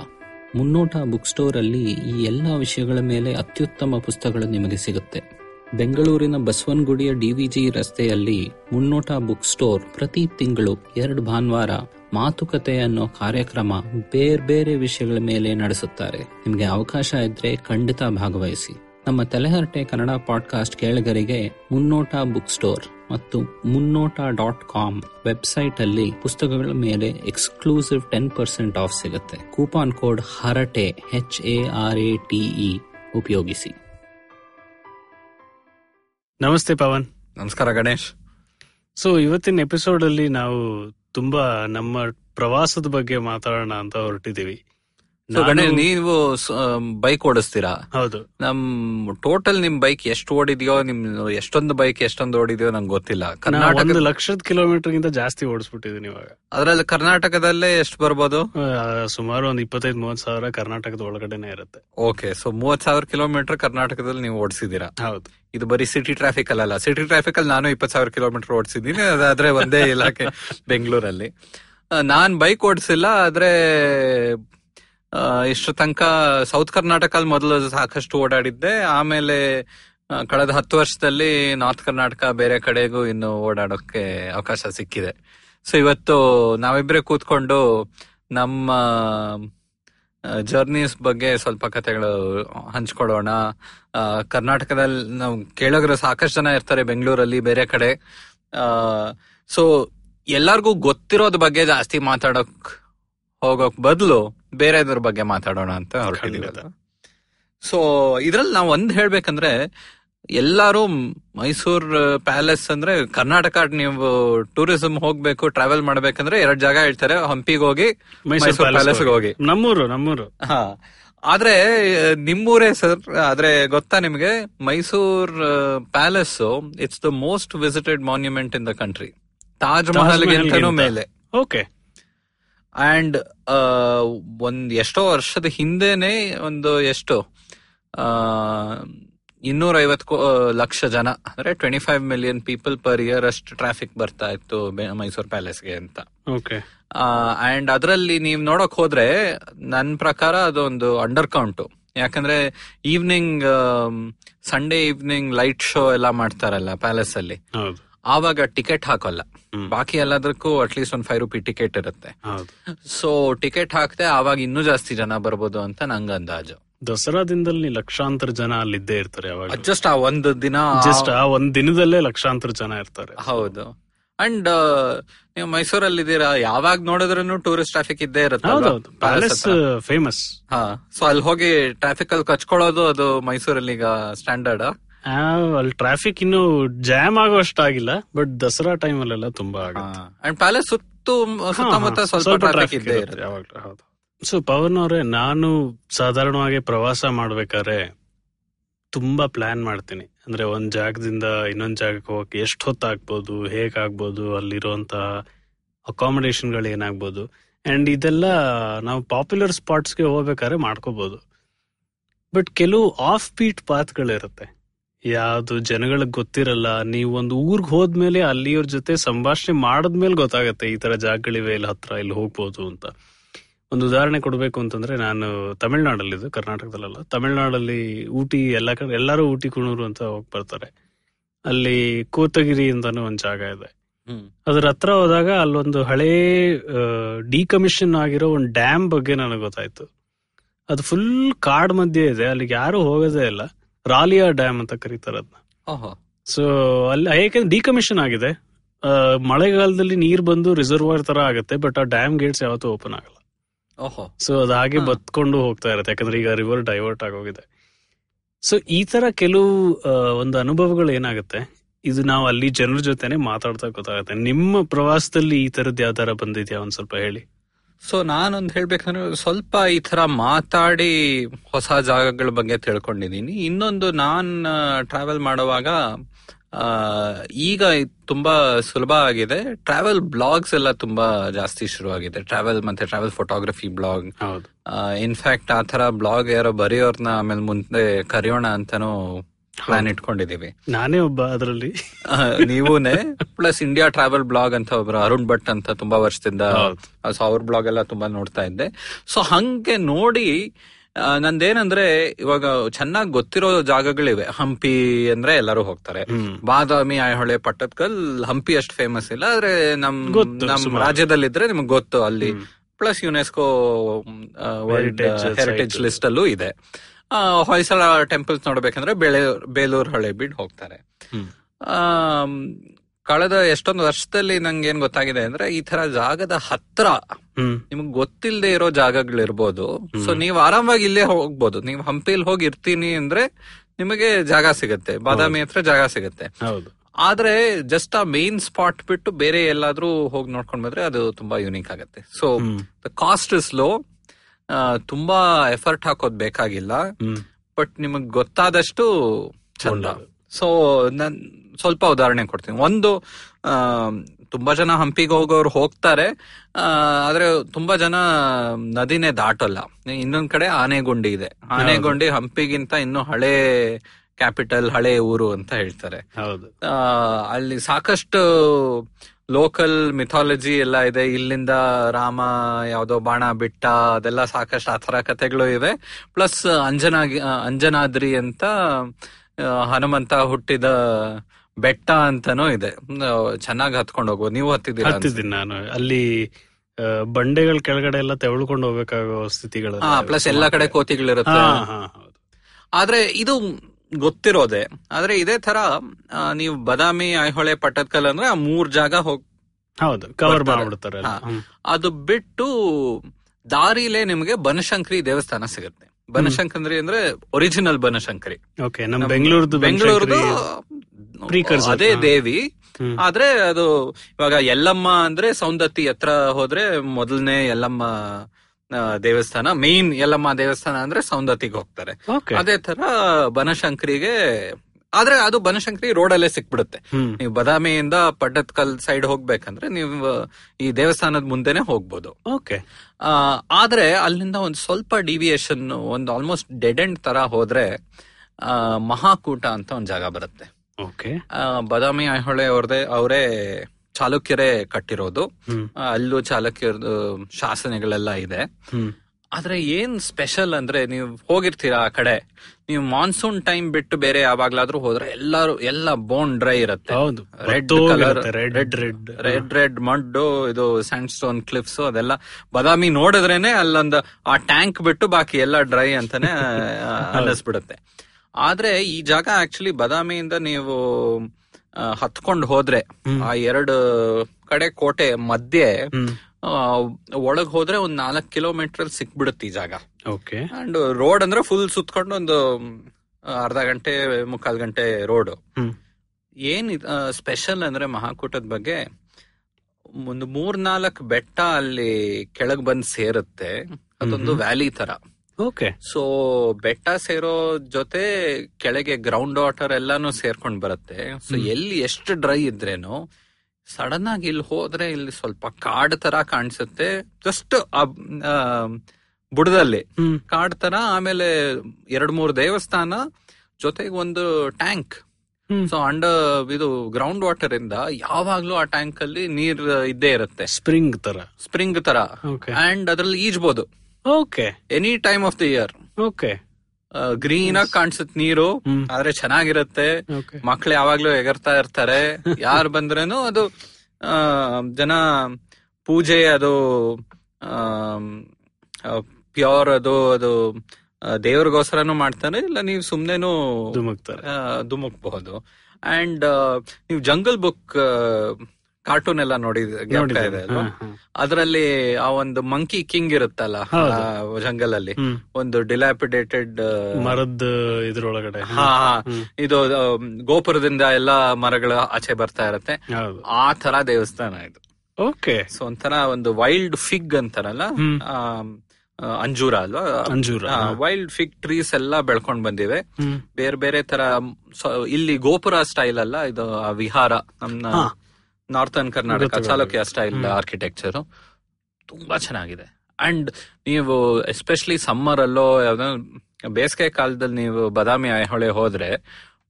ಮುನ್ನೋಟ ಬುಕ್ ಸ್ಟೋರ್ ಅಲ್ಲಿ ಈ ಎಲ್ಲ ವಿಷಯಗಳ ಮೇಲೆ ಅತ್ಯುತ್ತಮ ಪುಸ್ತಕಗಳು ನಿಮಗೆ ಸಿಗುತ್ತೆ. ಬೆಂಗಳೂರಿನ ಬಸವನಗುಡಿಯ ಡಿವಿಜಿ ರಸ್ತೆಯಲ್ಲಿ ಮುನ್ನೋಟ ಬುಕ್ ಸ್ಟೋರ್ ಪ್ರತಿ ತಿಂಗಳು ಎರಡು ಭಾನುವಾರ ಮಾತುಕತೆ ಅನ್ನೋ ಕಾರ್ಯಕ್ರಮ ಬೇರೆ ಬೇರೆ ವಿಷಯಗಳ ಮೇಲೆ ನಡೆಸುತ್ತಾರೆ. ನಿಮಗೆ ಅವಕಾಶ ಇದ್ರೆ ಖಂಡಿತ ಭಾಗವಹಿಸಿ. ನಮ್ಮ ತಲೆಹರಟೆ ಕನ್ನಡ ಪಾಡ್ಕಾಸ್ಟ್ ಕೇಳಿಗರಿಗೆ ಮುನ್ನೋಟ ಬುಕ್ ಸ್ಟೋರ್ ಮತ್ತು ಮುನ್ನೋಟ ಡಾಟ್ ಕಾಮ್ ವೆಬ್ಸೈಟ್ ಅಲ್ಲಿ ಪುಸ್ತಕಗಳ ಮೇಲೆ ಎಕ್ಸ್ಕ್ಲೂಸಿವ್ ಟೆನ್ ಪರ್ಸೆಂಟ್ ಆಫ್ ಸಿಗುತ್ತೆ. Coupon code Harate H A R A T E ಉಪಯೋಗಿಸಿ. ನಮಸ್ತೆ ಪವನ್. ನಮಸ್ಕಾರ ಗಣೇಶ್. ಸೊ ಇವತ್ತಿನ ಎಪಿಸೋಡ್ ಅಲ್ಲಿ ನಾವು ತುಂಬಾ ನಮ್ಮ ಪ್ರವಾಸದ ಬಗ್ಗೆ ಮಾತಾಡೋಣ ಅಂತ ಗಣೇಶ್ ನೀವು ಬೈಕ್ ಓಡಿಸ್ತೀರಾ? ಹೌದು. ನಮ್ ಟೋಟಲ್ ನಿಮ್ ಬೈಕ್ ಎಷ್ಟು ಓಡಿದ್ಯೋ ನಿಮ್ ಎಷ್ಟೊಂದು ಬೈಕ್ ಎಷ್ಟೊಂದು ಓಡಿದ್ಯೋ ನಂಗೆ ಗೊತ್ತಿಲ್ಲ. ಕರ್ನಾಟಕ ಲಕ್ಷದ ಕಿಲೋಮೀಟರ್ ಗಿಂತ ಜಾಸ್ತಿ ಓಡಿಸ್ಬಿಟ್ಟಿದೀನಿ ಇವಾಗ. ಅದ್ರಲ್ಲಿ ಕರ್ನಾಟಕದಲ್ಲೇ ಎಷ್ಟು ಬರ್ಬೋದು? ಸುಮಾರು ಒಂದ್ ಇಪ್ಪತ್ತೈದು ಮೂವತ್ ಸಾವಿರ ಕರ್ನಾಟಕದ ಒಳಗಡೆನೆ ಇರುತ್ತೆ. ಓಕೆ ಸೊ ಮೂವತ್ ಸಾವಿರ ಕಿಲೋಮೀಟರ್ ಕರ್ನಾಟಕದಲ್ಲಿ ನೀವು ಓಡಿಸಿದೀರಾ ಹೌದು. ಇದು ಬರೀ ಸಿಟಿ ಟ್ರಾಫಿಕ್ ಅಲ್ಲ ಸಿಟಿ ಟ್ರಾಫಿಕ್ ಅಲ್ಲಿ ನಾನು ಇಪ್ಪತ್ ಸಾವಿರ ಕಿಲೋಮೀಟರ್ ಓಡಿಸಿದೀನಿ ಅದಾದ್ರೆ ಒಂದೇ ಇಲಾಖೆ ಬೆಂಗಳೂರಲ್ಲಿ. ನಾನ್ ಬೈಕ್ ಓಡಿಸಿಲ್ಲ ಆದ್ರೆ ಇಷ್ಟು ತನಕ ಸೌತ್ ಕರ್ನಾಟಕ ಮೊದಲು ಸಾಕಷ್ಟು ಓಡಾಡಿದ್ದೆ. ಆಮೇಲೆ ಕಳೆದ ಹತ್ತು ವರ್ಷದಲ್ಲಿ ನಾರ್ತ್ ಕರ್ನಾಟಕ ಬೇರೆ ಕಡೆಗೂ ಇನ್ನು ಓಡಾಡೋಕೆ ಅವಕಾಶ ಸಿಕ್ಕಿದೆ. ಸೊ ಇವತ್ತು ನಾವಿಬ್ರೆ ಕೂತ್ಕೊಂಡು ನಮ್ಮ ಜರ್ನೀಸ್ ಬಗ್ಗೆ ಸ್ವಲ್ಪ ಕಥೆಗಳು ಹಂಚ್ಕೊಳ್ಳೋಣ. ಆ, ಕರ್ನಾಟಕದಲ್ಲಿ ನಾವು ಕೇಳೋಗ್ರೆ ಸಾಕಷ್ಟು ಜನ ಇರ್ತಾರೆ ಬೆಂಗಳೂರಲ್ಲಿ ಬೇರೆ ಕಡೆ. ಸೊ ಎಲ್ಲಾರ್ಗೂ ಗೊತ್ತಿರೋದ್ ಬಗ್ಗೆ ಜಾಸ್ತಿ ಮಾತಾಡೋಕ್ ಹೋಗೋಕ್ ಬದಲು ಬೇರೆದ್ರ ಬಗ್ಗೆ ಮಾತಾಡೋಣ ಅಂತ ಹೊರಟಿದೀವಿ. ಸೊ ಇದ್ರಲ್ಲಿ ನಾವು ಒಂದ್ ಹೇಳ್ಬೇಕಂದ್ರೆ ಎಲ್ಲಾರು ಮೈಸೂರ್ ಪ್ಯಾಲೇಸ್ ಅಂದ್ರೆ ಕರ್ನಾಟಕ ನೀವು ಟೂರಿಸಂ ಹೋಗ್ಬೇಕು ಟ್ರಾವೆಲ್ ಮಾಡ್ಬೇಕಂದ್ರೆ ಎರಡ್ ಜಾಗ ಹೇಳ್ತಾರೆ. ಹಂಪಿಗೆ ಹೋಗಿ ಮೈಸೂರ್ ಪ್ಯಾಲೇಸ್ ಹೋಗಿ. ನಮ್ಮೂರು ನಮ್ಮೂರು. ಹಾ. ಆದ್ರೆ ನಿಮ್ಮೂರೇ ಸರ್ ಆದ್ರೆ ಗೊತ್ತಾ ನಿಮ್ಗೆ? Mysore palace it's the most visited monument in the country Taj Mahal. ಮೇಲೆ. ಓಕೆ ಅಂಡ್ ಒಂದ್ ಎಷ್ಟೋ ವರ್ಷದ ಹಿಂದೆನೆ ಒಂದು ಎಷ್ಟು ಇನ್ನೂರ ಐವತ್ತು ಲಕ್ಷ ಜನ ಅಂದ್ರೆ twenty five million people per year ಅಷ್ಟು ಟ್ರಾಫಿಕ್ ಬರ್ತಾ ಇತ್ತು ಮೈಸೂರು ಪ್ಯಾಲೇಸ್ಗೆ ಅಂತ. ಓಕೆ ಅಂಡ್ ಅದರಲ್ಲಿ ನೀವ್ ನೋಡಕ್ ಹೋದ್ರೆ ನನ್ ಪ್ರಕಾರ ಅದೊಂದು ಅಂಡರ್ ಕೌಂಟು ಯಾಕಂದ್ರೆ evening Sunday evening light show ಎಲ್ಲ ಮಾಡ್ತಾರಲ್ಲ ಪ್ಯಾಲೇಸ್ ಅಲ್ಲಿ. ಆವಾಗ ಟಿಕೆಟ್ ಹಾಕೋಲ್ಲ. ಬಾಕಿ ಎಲ್ಲದಕ್ಕೂ ಅಟ್ಲೀಸ್ಟ್ ಒಂದ್ ಫೈವ್ ರುಪಿ ಟಿಕೆಟ್ ಇರುತ್ತೆ. ಸೊ ಟಿಕೆಟ್ ಹಾಕ್ದೆ ಅವಾಗ ಇನ್ನೂ ಜಾಸ್ತಿ ಜನ ಬರ್ಬೋದು ಅಂತ ನಂಗ ಅಂದಾಜು. ದಸರಾ ದಿನದಲ್ಲಿ ಲಕ್ಷಾಂತರ ಜನ ಅಲ್ಲಿದ್ದೇ ಇರ್ತಾರೆ ಜಸ್ಟ್ ಆ ಒಂದು ದಿನ ಜಸ್ಟ್ ಆ ಒಂದ್ ದಿನದಲ್ಲೇ ಲಕ್ಷಾಂತರ ಜನ ಇರ್ತಾರೆ. ಹೌದು. ಅಂಡ್ ನೀವು ಮೈಸೂರಲ್ಲಿ ಇದ್ದೀರಾ ಯಾವಾಗ ನೋಡಿದ್ರು ಟೂರಿಸ್ಟ್ ಟ್ರಾಫಿಕ್ ಇದ್ದೇ ಇರುತ್ತೆ ಪ್ಯಾಲೇಸ್ ಫೇಮಸ್ ಹಾ. ಸೊ ಅಲ್ಲಿ ಹೋಗಿ ಟ್ರಾಫಿಕ್ ಅಲ್ಲಿ ಕಚ್ಕೊಳ್ಳೋದು ಅದು ಮೈಸೂರಲ್ಲಿ ಈಗ ಸ್ಟ್ಯಾಂಡರ್ಡ್ ಅಲ್ಲಿ ಟ್ರಾಫಿಕ್ ಇನ್ನು ಜಾಮ್ ಆಗೋಷ್ಟಾಗಿಲ್ಲ ಬಟ್ ದಸರಾ ಟೈಮ್ ಅಲ್ಲೆಲ್ಲ ತುಂಬಾ ಆಗುತ್ತೆ. ಅಂಡ್ ಪ್ಯಾಲೇಸ್ ಸುತ್ತು ಸುತ್ತಮುತ್ತ ಸ್ವಲ್ಪ ಟ್ರಾಫಿಕ್ ಇದ್ದೇ ಇರುತ್ತೆ ಇರುತ್ತೆ. ಯಾವಾಗ್ಲೂ ಹೌದು. ಸೊ ಪವನ್ ಅವರೇ ನಾನು ಸಾಧಾರಣವಾಗಿ ಪ್ರವಾಸ ಮಾಡ್ಬೇಕಾದ್ರೆ ತುಂಬಾ ಪ್ಲಾನ್ ಮಾಡ್ತೀನಿ. ಅಂದ್ರೆ ಒಂದ್ ಜಾಗದಿಂದ ಇನ್ನೊಂದ್ ಜಾಗಕ್ಕೆ ಹೋಗಕ್ಕೆ ಎಷ್ಟು ಹೊತ್ತಾಗ್ಬೋದು ಹೇಗಾಗ್ಬೋದು ಅಲ್ಲಿರುವಂತ ಅಕಾಮಿಡೇಷನ್ಗಳು ಏನಾಗ್ಬೋದು. ಅಂಡ್ ಇದೆಲ್ಲ ನಾವು ಪಾಪ್ಯುಲರ್ ಸ್ಪಾಟ್ಸ್ಗೆ ಹೋಗ್ಬೇಕಾದ್ರೆ ಮಾಡ್ಕೋಬಹುದು ಬಟ್ ಕೆಲವು ಆಫ್ ಬೀಟ್ ಪಾತ್ಗಳಿರುತ್ತೆ ಯಾವ್ದು ಜನಗಳಿಗೆ ಗೊತ್ತಿರಲ್ಲ ನೀವು ಒಂದು ಊರ್ಗ್ ಹೋದ್ಮೇಲೆ ಅಲ್ಲಿಯವ್ರ ಜೊತೆ ಸಂಭಾಷಣೆ ಮಾಡದ್ಮೇಲೆ ಗೊತ್ತಾಗತ್ತೆ ಈ ತರ ಜಾಗಗಳಿವೆ ಇಲ್ಲಿ ಹತ್ರ ಇಲ್ಲಿ ಹೋಗ್ಬೋದು ಅಂತ. ಒಂದು ಉದಾಹರಣೆ ಕೊಡ್ಬೇಕು ಅಂತಂದ್ರೆ ನಾನು ತಮಿಳ್ನಾಡಲ್ಲಿದ್ದು ಕರ್ನಾಟಕದಲ್ಲ ತಮಿಳ್ನಾಡಲ್ಲಿ ಊಟಿ ಎಲ್ಲ ಕಡೆ ಎಲ್ಲರೂ ಊಟಿ ಕುಣೂರು ಅಂತ ಹೋಗಿ ಬರ್ತಾರೆ. ಅಲ್ಲಿ ಕೋತಗಿರಿ ಅಂತಾನು ಒಂದ್ ಜಾಗ ಇದೆ. ಅದ್ರ ಹತ್ರ ಹೋದಾಗ ಅಲ್ಲೊಂದು ಹಳೆ ಡಿಕಮಿಷನ್ ಆಗಿರೋ ಒಂದು ಡ್ಯಾಮ್ ಬಗ್ಗೆ ನನಗೆ ಗೊತ್ತಾಯ್ತು. ಅದು ಫುಲ್ ಕಾಡ್ ಮಧ್ಯೆ ಇದೆ ಅಲ್ಲಿಗೆ ಯಾರು ಹೋಗೋದೇ ಇಲ್ಲ. ರಾಲಿಯಾ ಡ್ಯಾಮ್ ಅಂತ ಕರೀತಾರೆ ಅದನ್ನ ಸೊ ಅಲ್ಲಿ ಯಾಕೆಂದ್ರೆ ಡಿಕಮಿಷನ್ ಆಗಿದೆ. ಮಳೆಗಾಲದಲ್ಲಿ ನೀರ್ ಬಂದು ರಿಸರ್ವರ್ ತರ ಆಗುತ್ತೆ ಬಟ್ ಆ ಡ್ಯಾಮ್ ಗೇಟ್ಸ್ ಯಾವತ್ತೂ ಓಪನ್ ಆಗಲ್ಲ. ಸೊ ಅದು ಹಾಗೆ. ಬತ್ಕೊಂಡು ಹೋಗ್ತಾ ಇರುತ್ತೆ ಯಾಕಂದ್ರೆ ಈಗ ರಿವರ್ ಡೈವರ್ಟ್ ಆಗೋಗಿದೆ. ಸೊ ಈ ತರ ಕೆಲವು ಒಂದು ಅನುಭವಗಳು ಏನಾಗುತ್ತೆ? ಇದು ನಾವು ಅಲ್ಲಿ ಜನರ ಜೊತೆನೆ ಮಾತಾಡ್ತಾ ಗೊತ್ತಾಗುತ್ತೆ ನಿಮ್ಮ ಪ್ರವಾಸದಲ್ಲಿ ಈ ತರದ್ ಯಾವ್ದಾರ ಬಂದಿದ್ಯಾ ಒಂದ್ ಸ್ವಲ್ಪ ಹೇಳಿ. ಸೊ ನಾನೊಂದು ಹೇಳ್ಬೇಕಂದ್ರೆ ಸ್ವಲ್ಪ ಈ ತರ ಮಾತಾಡಿ ಹೊಸ ಜಾಗಗಳ ಬಗ್ಗೆ ತಿಳ್ಕೊಂಡಿದೀನಿ ಇನ್ನೊಂದು ನಾನ್ ಟ್ರಾವೆಲ್ ಮಾಡುವಾಗ ಈಗ ತುಂಬಾ ಸುಲಭ ಆಗಿದೆ. ಟ್ರಾವೆಲ್ ಬ್ಲಾಗ್ಸ್ ಎಲ್ಲ ತುಂಬಾ ಜಾಸ್ತಿ ಶುರುವಾಗಿದೆ. ಟ್ರಾವೆಲ್ ಮತ್ತೆ ಟ್ರಾವೆಲ್ ಫೋಟೋಗ್ರಫಿ ಬ್ಲಾಗ್ ಇನ್ಫ್ಯಾಕ್ಟ್ ಆ ತರ ಬ್ಲಾಗ್ ಯಾರೋ ಬರೆಯೋರ್ನ ಆಮೇಲೆ ಮುಂದೆ ಕರೆಯೋಣ ಅಂತಾನು ಪ್ಲಾನ್ ಇಟ್ಕೊಂಡಿದೀವಿ ನಾನೇ ಒಬ್ಬ ಅದರಲ್ಲಿ. ಆ, ಪ್ಲಸ್ ಇಂಡಿಯಾ ಟ್ರಾವೆಲ್ ಬ್ಲಾಗ್ ಅಂತ ಒಬ್ರು ಅರುಣ್ ಭಟ್ ಅಂತ ತುಂಬಾ ವರ್ಷದಿಂದ. ಸೊ ಅವ್ರ ಬ್ಲಾಗ್ ಎಲ್ಲ ತುಂಬಾ ನೋಡ್ತಾ ಇದ್ದೆ. ಸೊ ಹಂಗೆ ನೋಡಿ ನಂದೇನಂದ್ರೆ ಇವಾಗ ಚೆನ್ನಾಗಿ ಗೊತ್ತಿರೋ ಜಾಗಗಳಿವೆ. ಹಂಪಿ ಅಂದ್ರೆ ಎಲ್ಲರೂ ಹೋಗ್ತಾರೆ. ಬಾದಾಮಿ ಐಹೊಳೆ ಪಟ್ಟದಕಲ್ ಹಂಪಿ ಅಷ್ಟು ಫೇಮಸ್ ಇಲ್ಲ. ಆದ್ರೆ ನಮ್ ನಮ್. ರಾಜ್ಯದಲ್ಲಿದ್ರೆ ನಿಮ್ಗೆ ಗೊತ್ತು ಅಲ್ಲಿ. Plus UNESCO world heritage. List ಅಲ್ಲೂ ಇದೆ. ಹೊಯ್ಸಳ ಟೆಂಪಲ್ಸ್ ನೋಡ್ಬೇಕಂದ್ರೆ ಬೇಲೂರ್ ಬೇಲೂರು ಹಳೆಬೀಡ್ ಹೋಗ್ತಾರೆ. ಹ್ಮ್. ಆಮ್, ಕಳೆದ ಎಷ್ಟೊಂದು ವರ್ಷದಲ್ಲಿ ನಂಗೆ ಏನ್ ಗೊತ್ತಾಗಿದೆ ಅಂದ್ರೆ ಈ ತರ ಜಾಗದ ಹತ್ರ ನಿಮ್ಗೆ ಗೊತ್ತಿಲ್ಲದೆ ಇರೋ ಜಾಗಗಳಿರ್ಬೋದು. ಸೊ ನೀವು ಆರಾಮಾಗಿ ಇಲ್ಲೇ ಹೋಗ್ಬೋದು. ನೀವು ಹಂಪಿಲ್ ಹೋಗಿ ಇರ್ತೀನಿ ಅಂದ್ರೆ ನಿಮಗೆ ಜಾಗ ಸಿಗುತ್ತೆ. ಬಾದಾಮಿ ಹತ್ರ ಜಾಗ ಸಿಗುತ್ತೆ. ಹೌದು. ಆದ್ರೆ ಜಸ್ಟ್ ಆ ಮೇನ್ ಸ್ಪಾಟ್ ಬಿಟ್ಟು ಬೇರೆ ಎಲ್ಲಾದ್ರೂ ಹೋಗಿ ನೋಡ್ಕೊಂಡ್ ಬಂದ್ರೆ ಅದು ತುಂಬಾ ಯುನೀಕ್ ಆಗುತ್ತೆ. So the cost is low ತುಂಬಾ ಎಫರ್ಟ್ ಹಾಕೋದ್ ಬೇಕಾಗಿಲ್ಲ. ಬಟ್ ನಿಮಗ್ ಗೊತ್ತಾದಷ್ಟು ಚಂದ. ಸೊ ನನ್ ಸ್ವಲ್ಪ ಉದಾಹರಣೆ ಕೊಡ್ತೀನಿ. ಒಂದು ತುಂಬಾ ಜನ ಹಂಪಿಗೆ ಹೋಗೋರು ಹೋಗ್ತಾರೆ. ಆದ್ರೆ ತುಂಬಾ ಜನ ನದಿನೇ ದಾಟಲ್ಲ. ಇನ್ನೊಂದ್ ಕಡೆ ಆನೆಗುಂಡಿ ಇದೆ. ಆನೆಗುಂಡಿ ಹಂಪಿಗಿಂತ ಇನ್ನು ಹಳೆ ಕ್ಯಾಪಿಟಲ್ ಹಳೆ ಊರು ಅಂತ ಹೇಳ್ತಾರೆ. ಅಲ್ಲಿ ಸಾಕಷ್ಟು ಲೋಕಲ್ ಮಿಥಾಲಜಿ ಎಲ್ಲ ಇದೆ. ಇಲ್ಲಿಂದ ರಾಮ ಯಾವ್ದೋ ಬಾಣ ಬಿಟ್ಟ ಅದೆಲ್ಲ ಸಾಕಷ್ಟು ಆ ತರ ಕಥೆಗಳು ಇವೆ. ಪ್ಲಸ್ ಅಂಜನಾ ಅಂಜನಾದ್ರಿ ಅಂತ ಹನುಮಂತ ಹುಟ್ಟಿದ ಬೆಟ್ಟ ಅಂತಾನೂ ಇದೆ. ಚೆನ್ನಾಗಿ ಹತ್ಕೊಂಡು ಹೋಗ್ಬೋದು. ನೀವು ಹತ್ತಿದ್ದೀರಾ. ಹತ್ತಿದ್ದೀನಿ ನಾನು. ಅಲ್ಲಿ ಬಂಡೆಗಳ ಕೆಳಗಡೆ ಎಲ್ಲ ತೆವಳ್ಕೊಂಡು ಹೋಗ್ಬೇಕಾಗೋ ಸ್ಥಿತಿಗಳು ಪ್ಲಸ್ ಎಲ್ಲಾ ಕಡೆ ಕೋತಿಗಳಿರುತ್ತೆ. ಆದ್ರೆ ಇದು ಗೊತ್ತಿರೋದೆ. ಆದ್ರೆ ಇದೇ ತರ ನೀವು ಬದಾಮಿ ಐಹೊಳೆ ಪಟ್ಟದಕಲ್ ಅಂದ್ರೆ ಆ ಮೂರ್ ಜಾಗ ಹೋಗ್ ಹೌದು ಕವರ್ ಮಾಡ್ಬಿಡ್ತಾರೆ. ಅದು ಬಿಟ್ಟು ದಾರಿಲೇ ನಿಮಗೆ ಬನಶಂಕರಿ ದೇವಸ್ಥಾನ ಸಿಗುತ್ತೆ. ಬನಶಂಕರಿ ಅಂದ್ರೆ ಒರಿಜಿನಲ್ ಬನಶಂಕರಿ. ಓಕೆ ಬೆಂಗಳೂರದು ಬೆಂಗಳೂರದು ಅದೇ ದೇವಿ. ಆದ್ರೆ ಅದು ಇವಾಗ ಯಲ್ಲಮ್ಮ ಅಂದ್ರೆ ಸೌಂದತ್ತಿ ಹತ್ರ ಹೋದ್ರೆ ಮೊದಲನೇ ಯಲ್ಲಮ್ಮ ದೇವಸ್ಥಾನ ಮೇನ್ ಯಲ್ಲಮ್ಮ ದೇವಸ್ಥಾನ ಅಂದ್ರೆ ಸೌಂದತಿಗೆ ಹೋಗ್ತಾರೆ. ಅದೇ ತರ ಬನಶಂಕರಿಗೆ ಆದ್ರೆ ಅದು ಬನಶಂಕರಿ ಅಲ್ಲೇ ಸಿಕ್ಬಿಡುತ್ತೆ. ನೀವು ಬದಾಮಿಯಿಂದ ಪಡ್ಡತ್ಕಲ್ ಸೈಡ್ ಹೋಗ್ಬೇಕಂದ್ರೆ ನೀವು ಈ ದೇವಸ್ಥಾನದ ಮುಂದೆನೆ ಹೋಗ್ಬೋದು. ಓಕೆ ಆ, ಆದ್ರೆ ಅಲ್ಲಿಂದ ಒಂದು ಸ್ವಲ್ಪ ಡಿವಿಯೇಷನ್ ಒಂದು ಆಲ್ಮೋಸ್ಟ್ ಡೆಡ್ ಎಂಡ್ ತರ ಹೋದ್ರೆ ಆ, ಮಹಾಕೂಟ ಅಂತ ಒಂದು ಜಾಗ ಬರುತ್ತೆ. ಓಕೆ ಬದಾಮಿ ಐಹೊಳೆ ಅವ್ರದೇ ಅವರೇ ಚಾಲುಕ್ಯರೇ ಕಟ್ಟಿರೋದು. ಅಲ್ಲೂ ಚಾಲುಕ್ಯರ ಶಾಸನಗಳೆಲ್ಲ ಇದೆ. ಆದ್ರೆ ಏನ್ ಸ್ಪೆಷಲ್ ಅಂದ್ರೆ ನೀವು ಹೋಗಿರ್ತೀರಾ ಆ ಕಡೆ? ನೀವು ಮಾನ್ಸೂನ್ ಟೈಮ್ ಬಿಟ್ಟು ಬೇರೆ ಯಾವಾಗ್ಲಾದ್ರೂ ಹೋದ್ರೆ ಎಲ್ಲಾರು ಎಲ್ಲ ಬೋನ್ ಡ್ರೈ ಇರುತ್ತೆ. Red colour red red red. Red mud ಇದು ಸ್ಯಾಂಡ್ ಸ್ಟೋನ್ ಕ್ಲಿಫ್ಸ್ ಅದೆಲ್ಲ ಬದಾಮಿ ನೋಡಿದ್ರೇನೆ ಅಲ್ಲೊಂದು ಆ ಟ್ಯಾಂಕ್ ಬಿಟ್ಟು ಬಾಕಿ ಎಲ್ಲ ಡ್ರೈ ಅಂತಾನೆ ಅನ್ನಿಸ್ಬಿಡುತ್ತೆ. ಆದ್ರೆ ಈ ಜಾಗ ಆಕ್ಚುಲಿ ಬದಾಮಿಯಿಂದ ನೀವು ಹತ್ಕೊಂಡು ಹೋದ್ರೆ ಆ ಎರಡು ಕಡೆ ಕೋಟೆ ಮಧ್ಯೆ ಒಳಗ್ ಹೋದ್ರೆ ಒಂದ್ ನಾಲ್ಕ್ ಕಿಲೋಮೀಟರ್ ಸಿಕ್ಬಿಡುತ್ತೆ ಈ ಜಾಗ. ಓಕೆ. ಅಂಡ್ ರೋಡ್ ಅಂದ್ರೆ ಫುಲ್ ಸುತ್ಕೊಂಡು ಒಂದು ಅರ್ಧ ಗಂಟೆ ಮುಕ್ಕಾಲ್ ಗಂಟೆ ರೋಡ್. ಏನ್ ಸ್ಪೆಷಲ್ ಅಂದ್ರೆ ಮಹಾಕೂಟದ ಬಗ್ಗೆ ಒಂದು ಮೂರ್ ನಾಲ್ಕ್ ಬೆಟ್ಟ ಅಲ್ಲಿ ಕೆಳಗ್ ಬಂದ್ ಸೇರುತ್ತೆ. ಅದೊಂದು ವ್ಯಾಲಿ ತರ. ಓಕೆ ಸೊ ಬೆಟ್ಟ ಸೇರೋ ಜೊತೆ ಕೆಳಗೆ ಗ್ರೌಂಡ್ ವಾಟರ್ ಎಲ್ಲಾನು ಸೇರ್ಕೊಂಡ್ ಬರುತ್ತೆ. ಸೊ ಎಲ್ಲಿ ಎಷ್ಟು ಡ್ರೈ ಇದ್ರೇನು ಸಡನ್ ಆಗಿ ಇಲ್ಲಿ ಹೋದ್ರೆ ಇಲ್ಲಿ ಸ್ವಲ್ಪ ಕಾಡ್ ತರ ಕಾಣಿಸುತ್ತೆ. ಜಸ್ಟ್ ಬುಡದಲ್ಲಿ. ಕಾಡ್ ತರ ಆಮೇಲೆ ಎರಡ್ ಮೂರ್ ದೇವಸ್ಥಾನ ಜೊತೆಗೆ ಒಂದು ಟ್ಯಾಂಕ್. ಸೊ ಅಂಡರ್ ಇದು ಗ್ರೌಂಡ್ ವಾಟರ್ ಇಂದ ಯಾವಾಗ್ಲೂ ಆ ಟ್ಯಾಂಕ್ ಅಲ್ಲಿ ನೀರ್ ಇದ್ದೇ ಇರುತ್ತೆ. ಸ್ಪ್ರಿಂಗ್ ತರ. ಸ್ಪ್ರಿಂಗ್ ತರ. ಅಂಡ್ ಅದ್ರಲ್ಲಿ ಈಜ್ಬೋದು. Okay. Any time of the year okay. Green ಆಗಿ ಕಾಣಿಸುತ್ತೆ ನೀರು ಆದ್ರೆ ಚೆನ್ನಾಗಿರುತ್ತೆ. ಮಕ್ಳು ಯಾವಾಗ್ಲೂ ಎಗರ್ತಾ ಇರ್ತಾರೆ. ಯಾರು ಬಂದ್ರೇನು ಅದು ಜನ ಪೂಜೆ ಅದು ಪ್ಯೂರ್ ಅದು ಅದು ದೇವ್ರಿಗೋಸ್ಕರನು ಮಾಡ್ತಾರೆ. ಇಲ್ಲ ನೀವು ಸುಮ್ನೆನು ಧುಮುಕ್ತಾರೆ. ಧುಮುಕ್ಬಹುದು. ಅಂಡ್ ನೀವು ಜಂಗಲ್ ಬುಕ್ ಕಾರ್ಟೂನ್ ಎಲ್ಲ ನೋಡಿ ಜ್ಞಾಪಕ ಇದೆ ಅಲ್ವಾ? ಹಾ, ಹಾ. ಅದರಲ್ಲಿ ಆ ಒಂದು ಮಂಕಿ ಕಿಂಗ್ ಇರುತ್ತಲ್ಲ. ಜಂಗಲ್ ಅಲ್ಲಿ. ಒಂದು ಡಿಲಾಪಿಡೇಟೆಡ್ ಮರದ ಇದ್ರೊಳಗಡೆ. ಇದು ಗೋಪುರದಿಂದ ಎಲ್ಲಾ ಮರಗಳು ಆಚೆ ಬರ್ತಾ ಇರತ್ತೆ. ಆ ತರ ದೇವಸ್ಥಾನ ಇದು. ಓಕೆ. ಸೊ ಒಂಥರ ಒಂದು ವೈಲ್ಡ್ ಫಿಗ್ ಅಂತಾರಲ್ಲ? ಅಂಜೂರ ಅಲ್ವಾ? ಅಂಜೂರ, ವೈಲ್ಡ್ ಫಿಗ್ ಟ್ರೀಸ್ ಎಲ್ಲ ಬೆಳ್ಕೊಂಡ್ ಬಂದಿವೆ. ಬೇರೆ ಬೇರೆ ತರ ಇಲ್ಲಿ ಗೋಪುರ ಸ್ಟೈಲ್ ಅಲ್ಲ ಇದು ವಿಹಾರ ನಮ್ಮ ಹಾ. Northern Karnataka Chalukya. Style architecture. ತುಂಬಾ ಚೆನ್ನಾಗಿದೆ. ಅಂಡ್ ನೀವು ಎಸ್ಪೆಷಲಿ ಸಮ್ಮರ್ ಅಲ್ಲೋ ಯಾವ್ದೋ ಬೇಸಿಗೆ ಕಾಲದಲ್ಲಿ ನೀವು ಬಾದಾಮಿ ಐಹೊಳೆ ಹೋದ್ರೆ